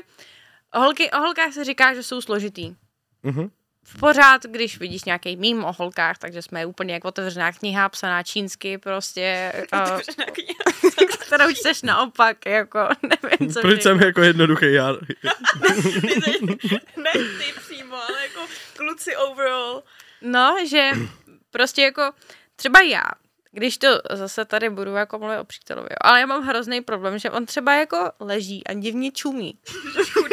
holky, o holkách se říká, že jsou složitý. Mhm. V pořád, když vidíš nějaký mým o holkách, takže jsme úplně jako otevřená kniha, psaná čínsky, prostě, [laughs] uh, kterou čteš naopak, jako [laughs] nevím, co Proč jsem jako jednoduchý já? [laughs] ne ty přímo, ale jako kluci overall. No, že prostě jako třeba já, když to zase tady budu jako mluvit o přítelovi, ale já mám hrozný problém, že on třeba jako leží a divně čumí.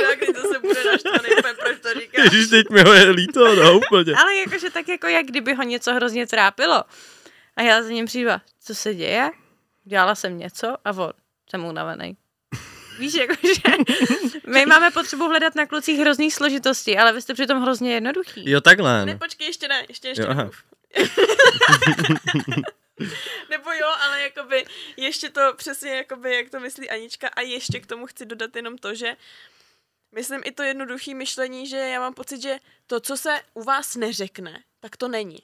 Chudák, když zase bude naštvaný, proč to říkáš. Ježíš, teď mi ho je líto, no úplně. Ale jakože tak jako jak kdyby ho něco hrozně trápilo. A já za ním přijdu, co se děje? Dělala jsem něco a on, jsem unavený. Víš, jakože [laughs] my máme potřebu hledat na klucích hrozný složitosti, ale vy jste přitom hrozně jednoduchý. Jo, takhle. Ne, počkej, ještě ne, ještě, ještě Jo. [laughs] Nebo jo, ale jakoby ještě to přesně, jakoby, jak to myslí Anička a ještě k tomu chci dodat jenom to, že myslím i to jednoduché myšlení, že já mám pocit, že to, co se u vás neřekne, tak to není.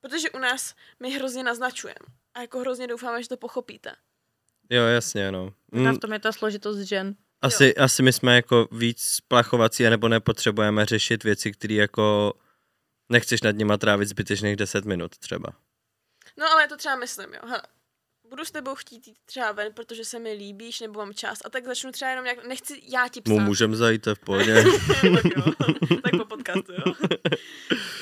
Protože u nás my hrozně naznačujeme. A jako hrozně doufáme, že to pochopíte. Jo, jasně, no. A Mm, v tom je ta složitost žen. asi, asi my jsme jako víc splachovací, nebo nepotřebujeme řešit věci, které jako nechceš nad nima trávit zbytečných 10 minut třeba. No ale to třeba myslím, jo. Hele, budu s tebou chtít jít třeba ven, protože se mi líbíš, nebo mám čas a tak začnu třeba jenom jak, nechci já ti psát. Mu můžem zajít, v pohodě. [laughs] tak jo, tak po podcastu, jo.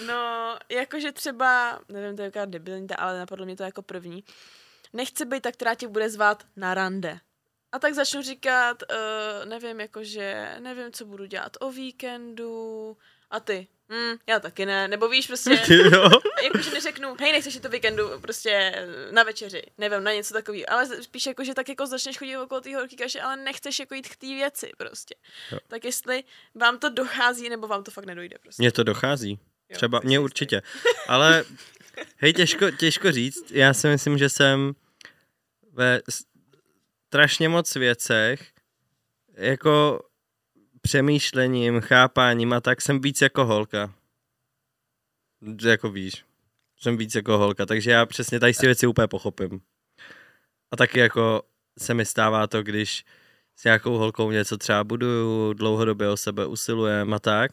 No, jakože třeba, nevím, to je jaká debilní, ale napadlo mě to jako první. Nechci být ta, která tě bude zvát na rande. A tak začnu říkat, uh, nevím, jakože, nevím, co budu dělat o víkendu. A ty, hm, já taky ne. Nebo víš, prostě, [laughs] jakože neřeknu, hej, nechceš to víkendu prostě na večeři, nevím, na něco takového, ale spíš jako, že tak jako začneš chodit okolo té horký kaše, ale nechceš jako jít k té věci prostě. Jo. Tak jestli vám to dochází, nebo vám to fakt nedojde prostě. Mně to dochází. Jo, Třeba mně určitě. Ale [laughs] hej, těžko, těžko říct. Já si myslím, že jsem ve strašně moc věcech jako přemýšlením, chápáním a tak jsem víc jako holka. Jako víš. Jsem víc jako holka, takže já přesně tady ty věci úplně pochopím. A taky jako se mi stává to, když s nějakou holkou něco třeba buduju, dlouhodobě o sebe usilujem a tak,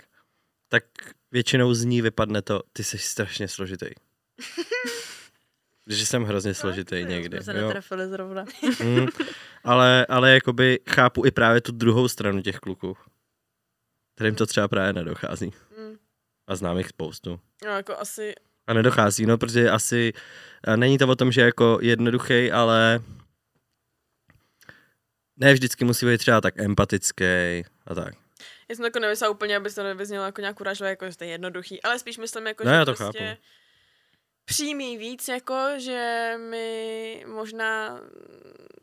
tak většinou z ní vypadne to, ty jsi strašně složitý. že jsem hrozně složitý jo, někdy. Jsme se Jo. netrefili zrovna. Mm, ale, ale jakoby chápu i právě tu druhou stranu těch kluků, kterým to třeba právě nedochází. Mm. A znám jich spoustu. No, jako asi, A nedochází, no, protože asi a není to o tom, že jako jednoduchý, ale ne vždycky musí být třeba tak empatický a tak. já jsem to jako nemyslela úplně, aby se to nevyznělo jako nějak urážlivé, jako že to je jednoduchý, ale spíš myslím jako, Ne, že já to prostě chápu. přímý víc, jako, že my možná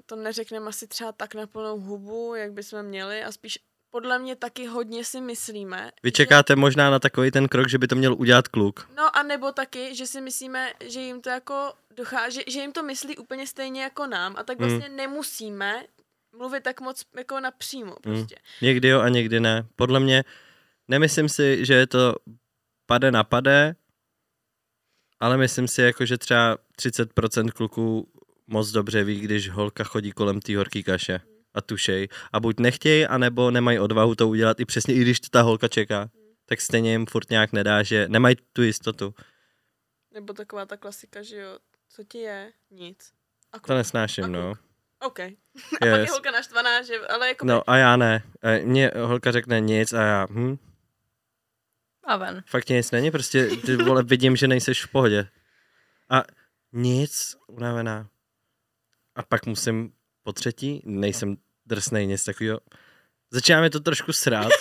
to neřekneme asi třeba tak na plnou hubu, jak bychom měli a spíš podle mě taky hodně si myslíme. Vy čekáte možná na takový ten krok, že by to měl udělat kluk. Že, no a nebo taky, že si myslíme, že jim to jako dochází, že, že jim to myslí úplně stejně jako nám a tak Hmm. vlastně mm. nemusíme mluvit tak moc jako napřímo Hmm. prostě. Někdy jo a někdy ne. Podle mě, nemyslím si, že je to pade na pade, ale myslím si, jako, že třeba 30% kluků moc dobře ví, když holka chodí kolem té horký kaše a tušej. A buď nechtějí, anebo nemají odvahu to udělat i přesně, i když to ta holka čeká. Tak stejně jim furt nějak nedá, že nemají tu jistotu. Nebo taková ta klasika, že jo, co ti je? Nic. A To nesnáším, A no. OK. [laughs] A pak je Yes. holka naštvaná, že, ale jako No a já ne. E, Mně holka řekne nic a já, hm, A ven. fakt nic není, prostě ty vole vidím, že nejseš v pohodě. A nic, unavená. A pak musím po třetí, nejsem drsnej, nic takového. Začíná mi to trošku srát.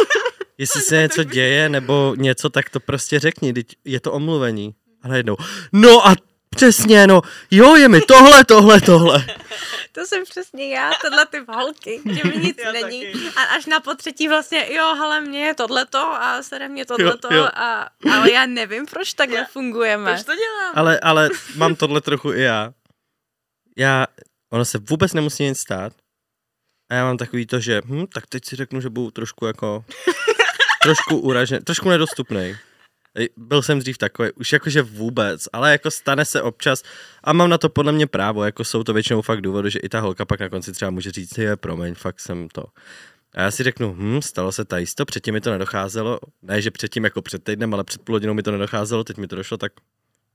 [laughs] Jestli se něco děje nebo něco, tak to prostě řekni, teď je to omluvení. A najednou, no a přesně, no, jo, je mi tohle, tohle, tohle. [laughs] To jsem přesně já, tohle ty holky, že mi nic Já není. taky. A až na potřetí vlastně, jo, hele, mě je tohleto a sere mě tohleto, Jo, jo. a, ale já nevím, proč takhle Já- fungujeme. proč to dělám? Ale, ale mám tohle trochu i já. Já, ono se vůbec nemusí nic stát. A já mám takový to, že hm, tak teď si řeknu, že budu trošku jako, [laughs] trošku uražený, trošku nedostupný. Byl jsem dřív takový, už jakože vůbec, ale jako stane se občas a mám na to podle mě právo, jako jsou to většinou fakt důvody, že i ta holka pak na konci třeba může říct, je promiň, fakt jsem to. A já si řeknu, hm, stalo se ta jisto, předtím mi to nedocházelo, ne, že předtím jako před týdnem, ale před půl hodinou mi to nedocházelo, teď mi to došlo, tak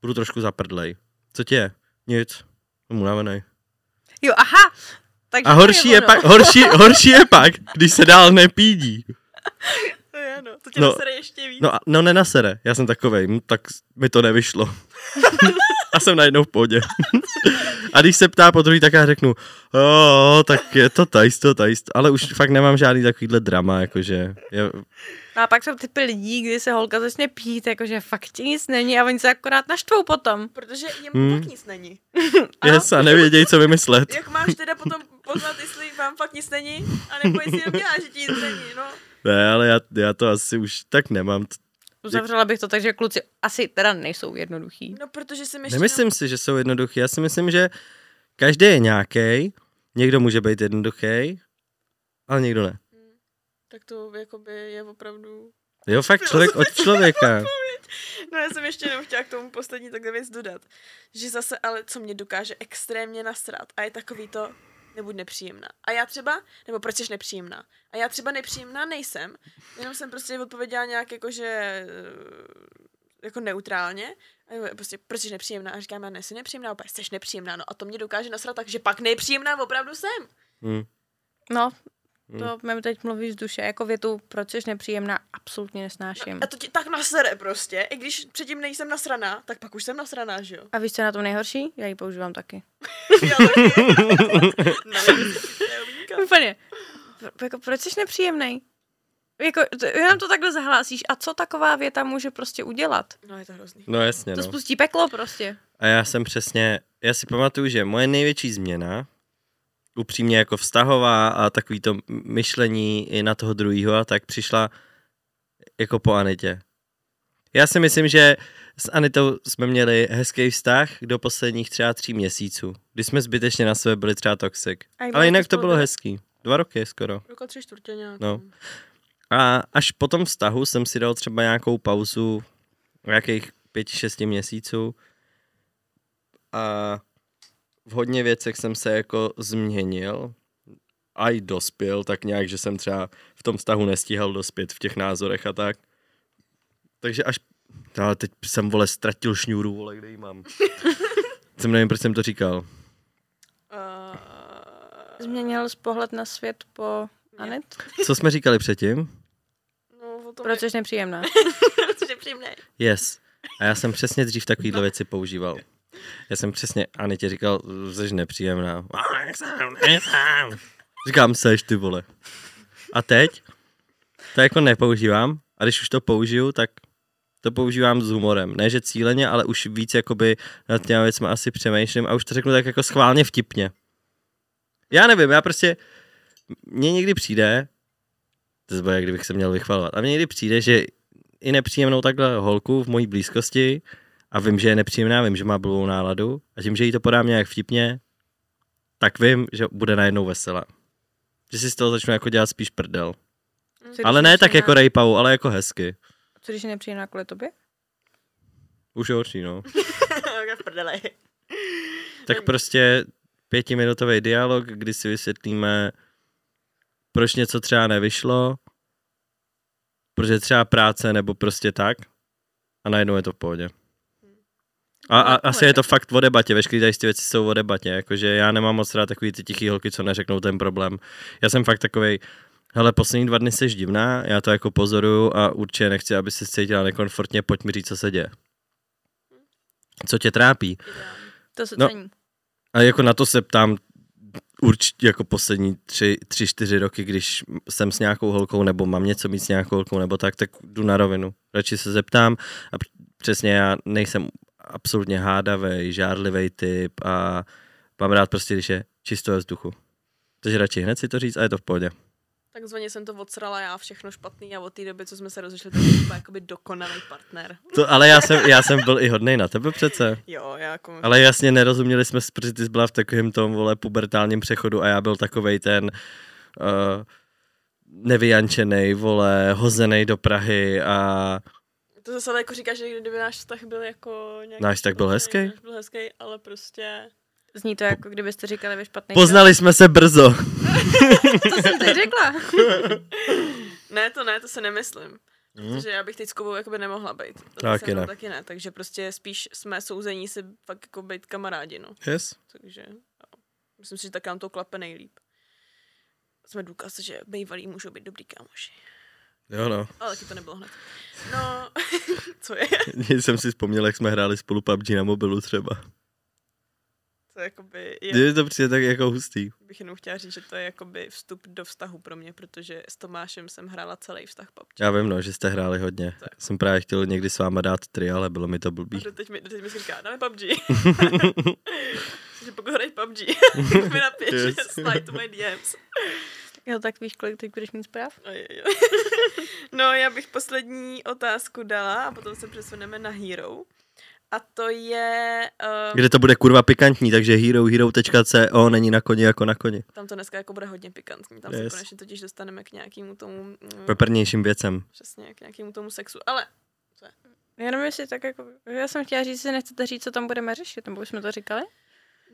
budu trošku zaprdlej. Co ti je? Nic. Jsem unavený. Jo, aha. Takže A horší je, ono. pak, horší, horší je pak, když se dál nepídí. To je, no. To tě No. no. nasere ještě víc. No, no nenasere, já jsem takovej, hm, tak mi to nevyšlo. [laughs] a jsem najednou v pohodě. a když se ptá po druhý, tak já řeknu, o, tak je to tajisto, tajisto. Ale už fakt nemám žádný takovýhle drama, jakože je, A pak jsou typy lidí, kdy se holka začne pít, jakože fakt ti nic není a oni se akorát naštvou potom. Protože jim Hmm. fakt nic není. [laughs] yes, a nevědějí, co vymyslet. Jak máš teda potom poznat, jestli vám fakt nic není, anebo jestli jenom děláš, že ti nic není, no. Ne, ale já, já to asi už tak nemám. Uzavřela bych to tak, že kluci asi teda nejsou jednoduchý. No, protože jsem ještě... Nemyslím si, že jsou jednoduchý. Já si myslím, že každý je nějaký. Někdo může být jednoduchý, ale někdo ne. Tak to jakoby je opravdu... Jo, fakt člověk od [laughs] člověka. [laughs] No já jsem ještě jenom chtěla k tomu poslední takhle věc dodat. Že zase ale co mě dokáže extrémně nasrat a je takový to, nebuď nepříjemná. A já třeba, nebo proč jsi nepříjemná? A já třeba nepříjemná nejsem, jenom jsem prostě odpověděla nějak jako, že eh, jako neutrálně. A prostě, proč jsi nepříjemná? A říkám, já nejsi nepříjemná, opět jsi nepříjemná. No a to mě dokáže nasrat tak, že pak nepříjemná opravdu jsem. Hm. No, Hmm. to mi teď mluví z duše, jako větu, proč jsi nepříjemná, absolutně nesnáším. A to ti tak nasere prostě. I když předtím nejsem nasraná, tak pak už jsem nasraná, že jo? A víš, co je na tom nejhorší? Já ji používám taky. [laughs] Já taky. [laughs] no. Úplně. Pro- Jako, proč jsi nepříjemný? Jako, to, jenom to takhle zahlásíš. A co taková věta může prostě udělat? no je to hrozný. No jasně, To no. spustí peklo prostě. A já jsem přesně, já si pamatuju, že moje největší změna, upřímně jako vztahová a takový to myšlení i na toho druhého a tak přišla jako po Anitě. Já si myslím, že s Anitou jsme měli hezký vztah do posledních třeba tří měsíců, kdy jsme zbytečně na sebe byli třeba toxic. Ale jinak to bylo hezký. Dva roky skoro. Roka tři čtvrtě nějak. No. A až po tom vztahu jsem si dal třeba nějakou pauzu nějakých pěti, šesti měsíců a v hodně věcech jsem se jako změnil a i dospěl, tak nějak, že jsem třeba v tom vztahu nestíhal dospět v těch názorech a tak. Takže až, ale teď jsem, vole, ztratil šňůru, vole, kde ji mám. [laughs] jsem nevím, proč jsem to říkal. Uh, Změnil jsi pohled na svět po Anet? Co jsme říkali předtím? no, o tom Proč jsi nepříjemná? [laughs] Protože příjemné. Yes. A já jsem přesně dřív takovýhle věci používal. Já jsem přesně Anitě říkal, jsi nepříjemná. Říkám, seš ty vole. A teď to jako nepoužívám a když už to použiju, tak to používám s humorem. Ne, že cíleně, ale už víc jakoby nad těma věcmi asi přemýšlím a už to řeknu tak jako schválně vtipně. Já nevím, já prostě, mně někdy přijde, to bude, kdybych se měl vychvalovat, a mně někdy přijde, že i nepříjemnou takhle holku v mojí blízkosti a vím, že je nepříjemná, vím, že má blbou náladu a tím, že jí to podám nějak vtipně, tak vím, že bude najednou veselá. Že si z toho začnu jako dělat spíš prdel. Co Ale ne tak jako rejpau, ale jako hezky. Co když je nepříjemná kvůli tobě? Už je horší, no. [laughs] prdeli. Tak prostě pětiminutový dialog, kdy si vysvětlíme, proč něco třeba nevyšlo, protože třeba práce nebo prostě tak a najednou je to v pohodě. A, a asi je to fakt o debatě, veškeré tady ty věci jsou o debatě, jakože já nemám moc rád takový ty tichý holky, co neřeknou ten problém. Já jsem fakt takovej, hele, poslední dva dny jsi divná, já to jako pozoruju a určitě nechci, aby se cítila nekomfortně, pojď mi říct, co se děje. Co tě trápí? To se No. A jako na to se ptám určitě jako poslední tři, tři, čtyři roky, když jsem s nějakou holkou nebo mám něco mít s nějakou holkou nebo tak, tak jdu na rovinu. Radši se zeptám a přesně já nejsem absolutně hádavý, žárlivý typ a mám rád prostě, když je čisto ve vzduchu. Takže radši hned si to říct a je to v pohodě. Takzvaně jsem to odsrala já všechno špatný a od té doby, co jsme se rozešli, tak jsem jakoby dokonalý partner. To, ale já jsem, já jsem byl i hodnej na tebe přece. Jo, já jako... Ale jasně nerozuměli jsme, protože ty jsi byla v takovém tom, vole, pubertálním přechodu a já byl takovej ten uh, nevyjančený, vole, hozený do Prahy a To zase ale jako říkáš, že kdyby náš vztah byl jako nějaký... Náš vztah byl hezký? Náš byl hezký, ale prostě... Zní to jako kdybyste říkali ve špatný poznali jsme se brzo. [laughs] To jsem teď řekla. [laughs] Ne, to ne, to se nemyslím. Mhm. Protože já bych teď s Kubou jakoby nemohla být. To Taky ne. Taky ne, takže prostě spíš jsme souzení si fakt jako být kamarádi, no. Yes. Takže jo. myslím si, že tak nám to klape nejlíp. Jsme důkaz, že bývalí můžou být dobrý kámoši. Jo no. Ale taky to nebylo hned. No, [laughs] co je? jsem si vzpomněl, jak jsme hráli spolu PUBG na mobilu třeba. To jakoby Je. je, to přijde tak jako hustý. bych jenom chtěla říct, že to je jakoby vstup do vztahu pro mě, protože s Tomášem jsem hrála celý vztah PUBG. Já vím, no, že jste hráli hodně. Tak. Jsem právě chtěl někdy s váma dát tri, ale bylo mi to A blbý. doteď mi, doteď mi si říká, dáme PUBG. [laughs] [laughs] že pokud hraješ PUBG, mi napíš, Yes. yes. slide to my DMs. Jo, tak víš, kolik teď budeš mít zpráv? [laughs] No, já bych poslední otázku dala a potom se přesuneme na Hero. A to je... Uh, Kde to bude kurva pikantní, takže hero, hero.co není na koni jako na koni. tam to dneska jako bude hodně pikantní. Tam yes. Se konečně totiž dostaneme k nějakému tomu... Mm, Peprnějším věcem. přesně, k nějakému tomu sexu. Ale Jenom jestli tak jako, já jsem chtěla říct, že nechcete říct, co tam budeme řešit, nebo už jsme to říkali?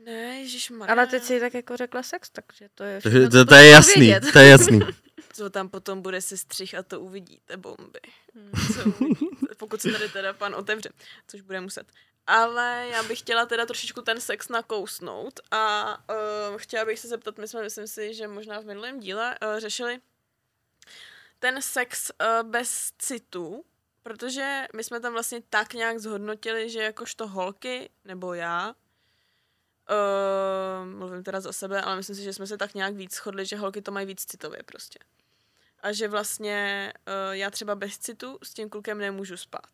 Ne, ježišmarja. Ale teď si tak jako řekla sex, takže to je To, všechno, to, to je jasný, vědět. to je jasný. Co tam potom bude se střih a to uvidíte, bomby. Hmm. [laughs] Co uvidíte, pokud se tady teda pan otevře, což bude muset. Ale já bych chtěla teda trošičku ten sex nakousnout a uh, chtěla bych se zeptat, my jsme, myslím si, že možná v minulém díle uh, řešili ten sex uh, bez citu, protože my jsme tam vlastně tak nějak zhodnotili, že jakožto holky, nebo já, uh, mluvím teda za sebe, ale myslím si, že jsme se tak nějak víc shodli, že holky to mají víc citově prostě. A že vlastně uh, já třeba bez citu s tím klukem nemůžu spát.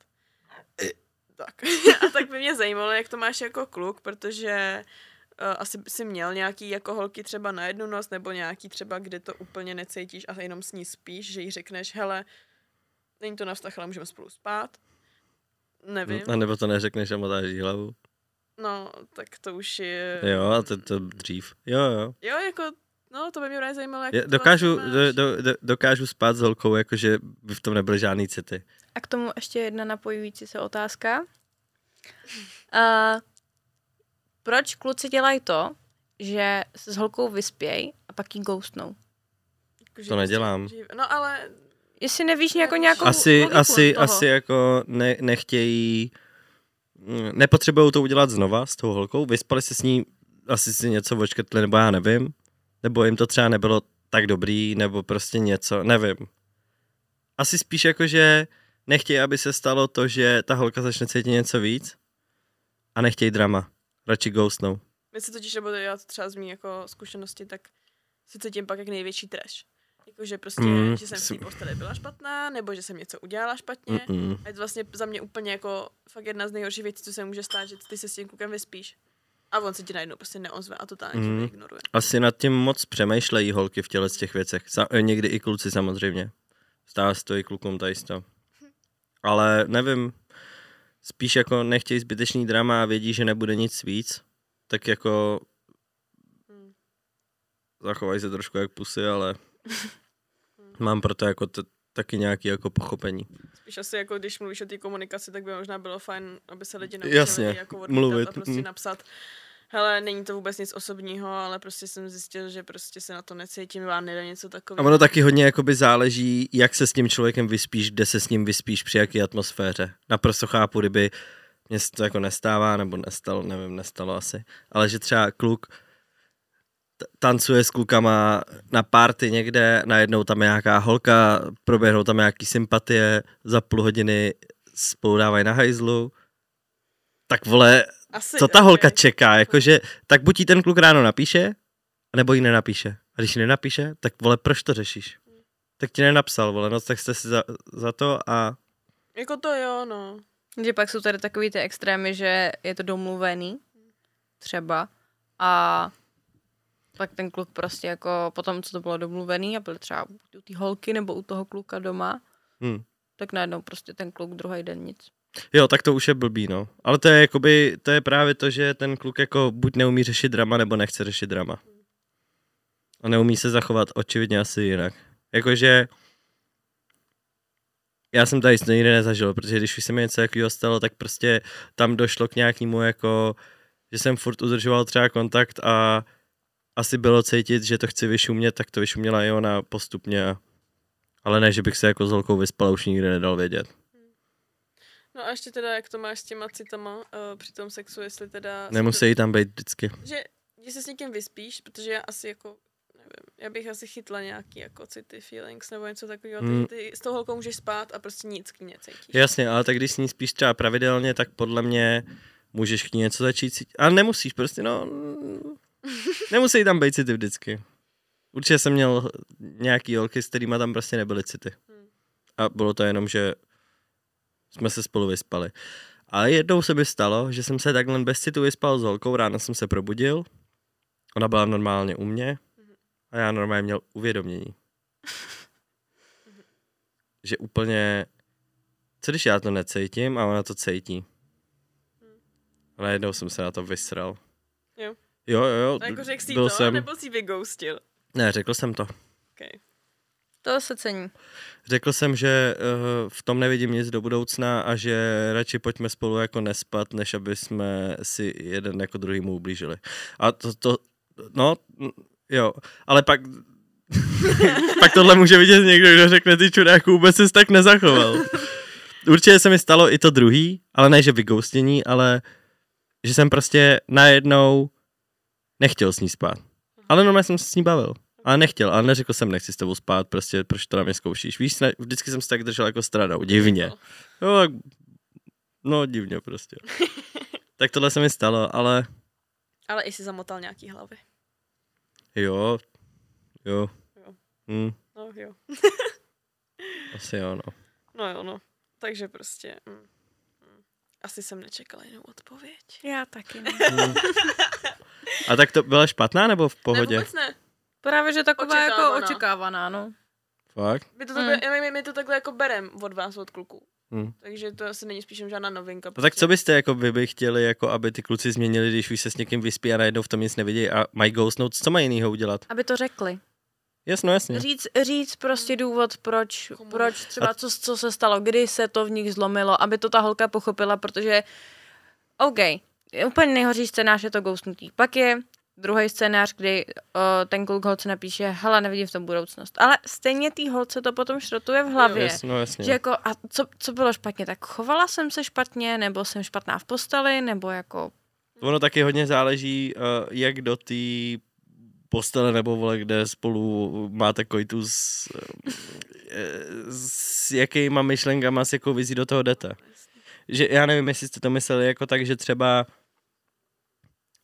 Tak. [laughs] A tak by mě zajímalo, jak to máš jako kluk, protože uh, asi by si měl nějaký jako holky třeba na jednu noc, nebo nějaký třeba, kde to úplně necítíš a jenom s ní spíš, že jí řekneš, hele, není to na vztah, ale můžeme spolu spát. Nevím. A nebo to neřekneš a motáš hlavu. No, tak to už je... Jo, a to, to dřív. Jo, jo. Jo, jako, no, to by mě právě zajímalo, jak Je, dokážu, vlastně do, do, do, dokážu spát s holkou, jakože by v tom nebyly žádný city. A k tomu ještě jedna napojující se otázka. [laughs] Uh, proč kluci dělají to, že se s holkou vyspějí a pak jí ghostnou? Jako, To nedělám. Že, no, ale Jestli nevíš jako Nevíš. nějakou Asi, logiku asi, toho. asi jako ne, nechtějí, nepotřebují to udělat znova s tou holkou, vyspali se s ní, asi si něco očkrtli, nebo já nevím, nebo jim to třeba nebylo tak dobrý, nebo prostě něco, nevím. Asi spíš jako, že nechtějí, aby se stalo to, že ta holka začne cítit něco víc a nechtějí drama. Radši ghostnou. my se totiž, nebo já to třeba z mý jako zkušenosti, tak si cítím pak jak největší trash. Jako, že prostě, Mm, že jsem v té posteli byla špatná, nebo že jsem něco udělala špatně. Mm-mm. A je to vlastně za mě úplně jako fakt jedna z nejhorších věcí, co se může stát, že ty se s tím klukem vyspíš. A on se ti najednou prostě neozve a totálně mm. ignoruje. Asi nad tím moc přemýšlejí holky v těle z těch věcech. Sa- eh, někdy i kluci samozřejmě. Stává se to i klukům tady to. Ale nevím, spíš jako nechtějí zbytečný drama a vědí, že nebude nic víc, tak jako Hmm. zachovají se trošku jak pusy, ale [laughs] mám proto jako t- taky nějaký jako pochopení. Spíš asi jako když mluvíš o té komunikaci, tak by možná bylo fajn, aby se lidi naučili Jasně, jako odmítat mluvit, a prostě mm. napsat hele, není to vůbec nic osobního, ale prostě jsem zjistil, že prostě se na to necítím, vám nejde něco A takového. ono taky hodně jakoby záleží, jak se s tím člověkem vyspíš, kde se s ním vyspíš, při jaký atmosféře. Naprosto chápu, kdyby mě se to jako nestává, nebo nestalo, nevím, nestalo asi. Ale že třeba kluk tancuje s klukama na party někde, najednou tam je nějaká holka, proběhnou tam nějaký sympatie, za půl hodiny spolu dávají na hajzlu, tak vole, Asi, co ta ok. holka čeká, jakože, tak buď jí ten kluk ráno napíše, nebo jí nenapíše. A když ji nenapíše, tak vole, proč to řešíš? Tak ti nenapsal, vole, no tak jste si za, za to a Jako to jo, no. Že pak jsou tady takový ty extrémy, že je to domluvený, třeba, a pak ten kluk prostě jako potom, co to bylo domluvený a byl třeba u té holky nebo u toho kluka doma, hm. tak najednou prostě ten kluk druhý den nic. Jo, tak to už je blbý, no. Ale to je jakoby, to je právě to, že ten kluk jako buď neumí řešit drama, nebo nechce řešit drama. A neumí se zachovat očividně asi jinak. Jakože já jsem tady nikdy nezažil, protože když už se mi něco takového stalo, tak prostě tam došlo k nějakému jako, že jsem furt udržoval třeba kontakt a asi bylo cítit, že to chci vyšumět, tak to vyšuměla i ona postupně. a- Ale ne, že bych se jako s holkou vyspal, už nikdy nedal vědět. No a ještě teda, jak to máš s těma citama uh, při tom sexu, jestli teda... Nemusí tam být vždycky. Že, že se s někým vyspíš, protože já asi jako, nevím, já bych asi chytla nějaký jako city, feelings nebo něco takového, mm. ty s tou holkou můžeš spát a prostě nic k ní necítíš. Jasně, ale tak když s ní spíš třeba pravidelně, tak podle mě můžeš k ní něco začít cítit. Ale nemusíš prostě, no... Nemusí tam být city vždycky. Určitě jsem měl nějaký holky, s kterýma tam prostě nebyly city. Hmm. A bylo to jenom, že jsme se spolu vyspali. Ale jednou se mi stalo, že jsem se takhle bez citu vyspal s holkou, ráno jsem se probudil, ona byla normálně u mě a já normálně měl uvědomění. [laughs] že úplně, co když já to necítím a ona to cítí. A najednou jsem se na to vysral. Jo. Jo, jo. A jako řekl jsi byl to, jsem... nebo jsi vyghostil? Ne, řekl jsem to. Okay. To se cení. Řekl jsem, že uh, v tom nevidím nic do budoucna a že radši pojďme spolu jako nespat, než aby jsme si jeden jako druhýmu ublížili. A to, to no, jo, ale pak [laughs] pak tohle může vidět někdo, kdo řekne, ty čuráku, vůbec jsi tak nezachoval. Určitě se mi stalo i to druhý, ale ne, že vygoustění, ale že jsem prostě najednou nechtěl s ní spát. Ale normálně jsem se s ní bavil. Ale nechtěl, ale neřekl jsem, nechci s tebou spát, prostě proč to na mě zkoušíš. Víš, ne, vždycky jsem se tak držel jako stranou, divně. No, tak, no divně prostě. [laughs] tak tohle se mi stalo, ale Ale i si zamotal nějaký hlavy. jo, jo. Jo. Hm, No jo. asi jo, no. No jo, no. Takže prostě... Mm, mm. Asi jsem nečekala jinou odpověď. Já taky ne. [laughs] Hm. A tak to byla špatná nebo v Ne, pohodě? vůbec ne. Právě, že taková Očekávaná. jako očekávaná, no. Fakt? My to takhle, my, my, my to takhle jako berem od vás, od kluků. Hm. Takže to asi není spíš žádná novinka. No tak co byste jako vy by chtěli, jako aby ty kluci změnili, když už se s někým vyspí a najednou v tom nic nevidí a mají ghostnout, co mají jinýho udělat? Aby to řekli. Jasno, jasně. Říct, říct prostě důvod, proč, Komu? proč třeba co, co se stalo, kdy se to v nich zlomilo, aby to ta holka pochopila, protože OK, úplně nejhorší scénář je to ghostnutí. Pak je druhý scénář, kdy o, ten kluk holce napíše, hele, nevidím v tom budoucnost. Ale stejně té holce to potom šrotuje v hlavě. Jasno, jasně. Že jako, a co, co bylo špatně? Tak chovala jsem se špatně, nebo jsem špatná v posteli, nebo jako Ono taky hodně záleží, uh, jak do té postele nebo vole, kde spolu máte koitus, eh, s jakýma myšlenkama, s jakou vizí do toho jdete. Že já nevím, jestli jste to mysleli jako tak, že třeba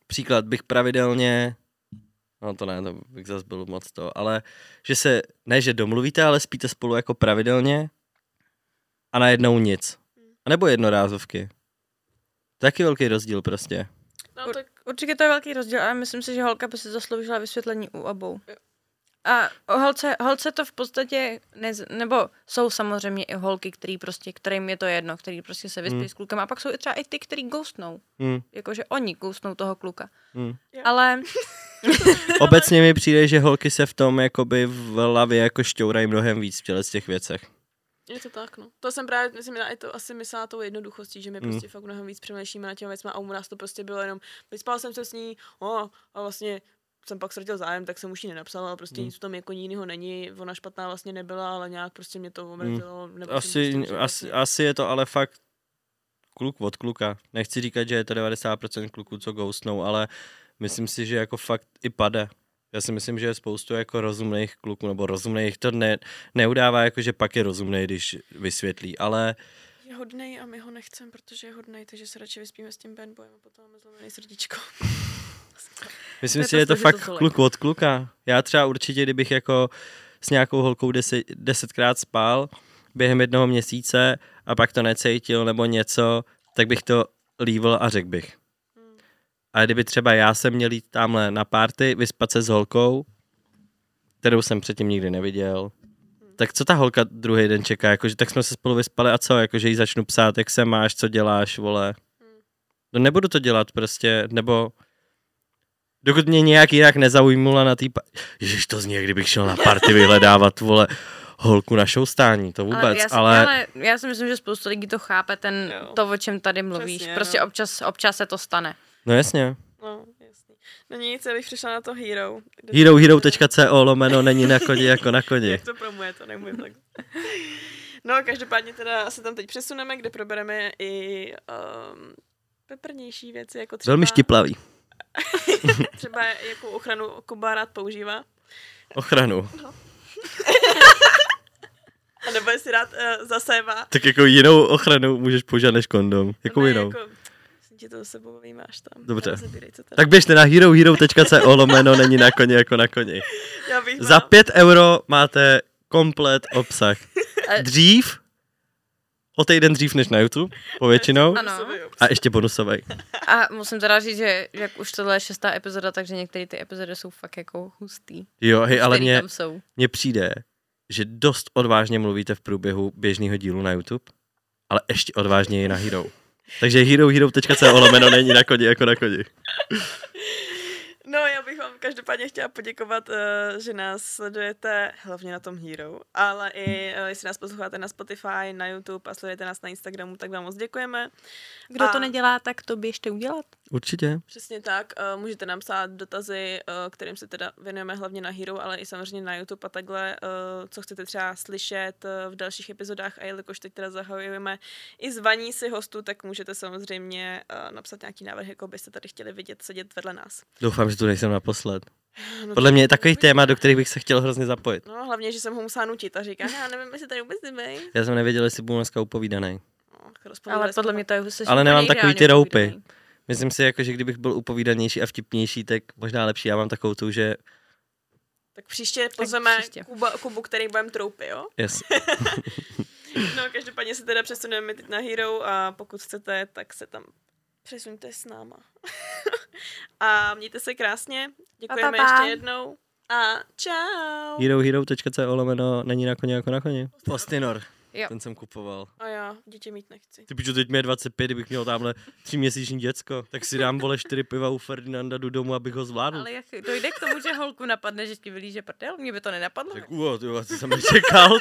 příklad bych pravidelně No to ne, to bych zase byl moc to, ale že se, ne že domluvíte, ale spíte spolu jako pravidelně a najednou nic. A nebo jednorázovky. Taky velký rozdíl prostě. No tak Určitě to je velký rozdíl, ale myslím si, že holka by si zasloužila vysvětlení u obou. A o holce, holce to v podstatě, ne, nebo jsou samozřejmě i holky, který prostě, kterým je to jedno, který prostě se vyspí Hmm. s klukem. A pak jsou i třeba i ty, který ghostnou. Hmm, Jakože oni ghostnou toho kluka. hmm. Ale [laughs] Obecně mi přijde, že holky se v tom jakoby v hlavě jako šťourají mnohem víc v těle z těch věcech. Je to tak, no. To jsem právě, myslím, i to asi myslela tou jednoduchostí, že my Mm. prostě fakt mnohem víc přemýšlíme na těmi věcmi a u nás to prostě bylo jenom, vyspal jsem se s ní, o, a vlastně jsem pak ztratil zájem, tak jsem už nenapsal, ale prostě Mm. nic v tom jako jiného není, ona špatná vlastně nebyla, ale nějak prostě mě to omrzelo. jsem Asi, prostě, asi, asi je to ale fakt kluk od kluka. Nechci říkat, že je to 90% kluků, co ghostnou, ale myslím si, že jako fakt i pade. Já si myslím, že je spoustu jako rozumných kluků, nebo rozumných, to ne, neudává jako, že pak je rozumný, když vysvětlí, ale Je hodnej a my ho nechcem, protože je hodnej, takže se radši vyspíme s tím bad boyem a potom máme zlomený srdíčko. [laughs] myslím To si, to že je to fakt holek. kluk od kluka. Já třeba určitě, kdybych jako s nějakou holkou deset, desetkrát spal během jednoho měsíce a pak to necítil nebo něco, tak bych to lívl a řekl bych. A kdyby třeba já jsem měl jít tamhle na party, vyspat se s holkou, kterou jsem předtím nikdy neviděl, tak co ta holka druhý den čeká? Jakože tak jsme se spolu vyspali a co? Jakože jí začnu psát, jak se máš, co děláš, vole. No nebudu to dělat prostě, nebo dokud mě nějak jinak nezaujmula na tý... Pa... Ježiš, to zní, jak kdybych šel na party vyhledávat, vole, holku na šoustání, to vůbec, ale, já si, ale... ale já si myslím, že spoustu lidí to chápe, ten, Jo. to, o čem tady mluvíš. Přesně, prostě no. občas, občas se to stane. No jasně. No, jasný. No nic, já bych přišla na to Hero. Herohero.co lomeno není na koni jako na koni. Jak to promuje, to nemůžu tak. No, každopádně teda se tam teď přesuneme, kde probereme i um, peprnější věci, jako třeba, Velmi štiplavý. [laughs] třeba jakou ochranu Kuba rád používá. Ochranu. [laughs] A nebo jestli rád uh, zasévá. Tak jako jinou ochranu můžeš použít než kondom. Jakou Ne, jinou? Jako, ti to sebou vymáš tam. Dobře. Tak běžte na herohero.co lomeno není na koni jako na koni. [laughs] Já bych Za 5 euro máte komplet obsah. [laughs] Ale- Dřív, o týden dřív než na YouTube, povětšinou. Ano. A ještě bonusový. A musím teda říct, že jak už tohle je šestá epizoda, takže některé ty epizody jsou fakt jako hustý. Jo, hej, ale jsou. mně přijde, že dost odvážně mluvíte v průběhu běžného dílu na YouTube, ale ještě odvážněji na Hero. Takže herohero.co lomeno není na koni jako na koni. [laughs] No, já bych vám každopádně chtěla poděkovat, eh, že nás sledujete hlavně na tom Hero, ale i eh, jestli nás posloucháte na Spotify, na YouTube a sledujete nás na Instagramu, tak vám moc děkujeme. Kdo A- to nedělá, tak to běžte udělat. Určitě. Přesně tak, eh, můžete nám psát dotazy, eh, kterým se teda věnujeme hlavně na Hero, ale i samozřejmě na YouTube a takhle, eh, co chcete třeba slyšet v dalších epizodách a jelikož teď teda zahajujeme i zvaní si hostů, tak můžete samozřejmě eh, napsat nějaký návrh, jako byste tady chtěli vidět sedět vedle nás. Doufám, že tu nejsem naposled. No, Podle mě je takový téma, do kterých bych se chtěl hrozně zapojit. No, hlavně, že jsem ho musela nutit a říká, já nevím, jestli tady vůbec nebej. Já jsem nevěděl, jestli budu dneska upovídaný. No, Ale podle mě to je jsi Ale nemám takový ty roupy. Myslím si, jako, že kdybych byl upovídanější a vtipnější, tak možná lepší. Já mám takovou tu, že Tak příště pozveme. Kuba, Kubu, který budeme troupy, jo? yes. [laughs] No, každopádně se teda přesuneme teď na Hero a pokud chcete, tak se tam přesuňte s náma. [laughs] a mějte se krásně, děkujeme Pa, pa, pa. ještě jednou a čau. herohero.co lomeno není na koni jako na koni. Postinor. Jo. Ten jsem kupoval. A já dítě mít nechci. Ty piču, teď mi je 25, kdybych měl tamhle tříměsíční děcko, tak si dám vole čtyři piva u Ferdinanda, jdu domů, abych ho zvládl. Ale jak dojde k tomu, že holku napadne, že ti vylíže prdel? Mě by to nenapadlo. Tak ujo, ty, jsem nečekal.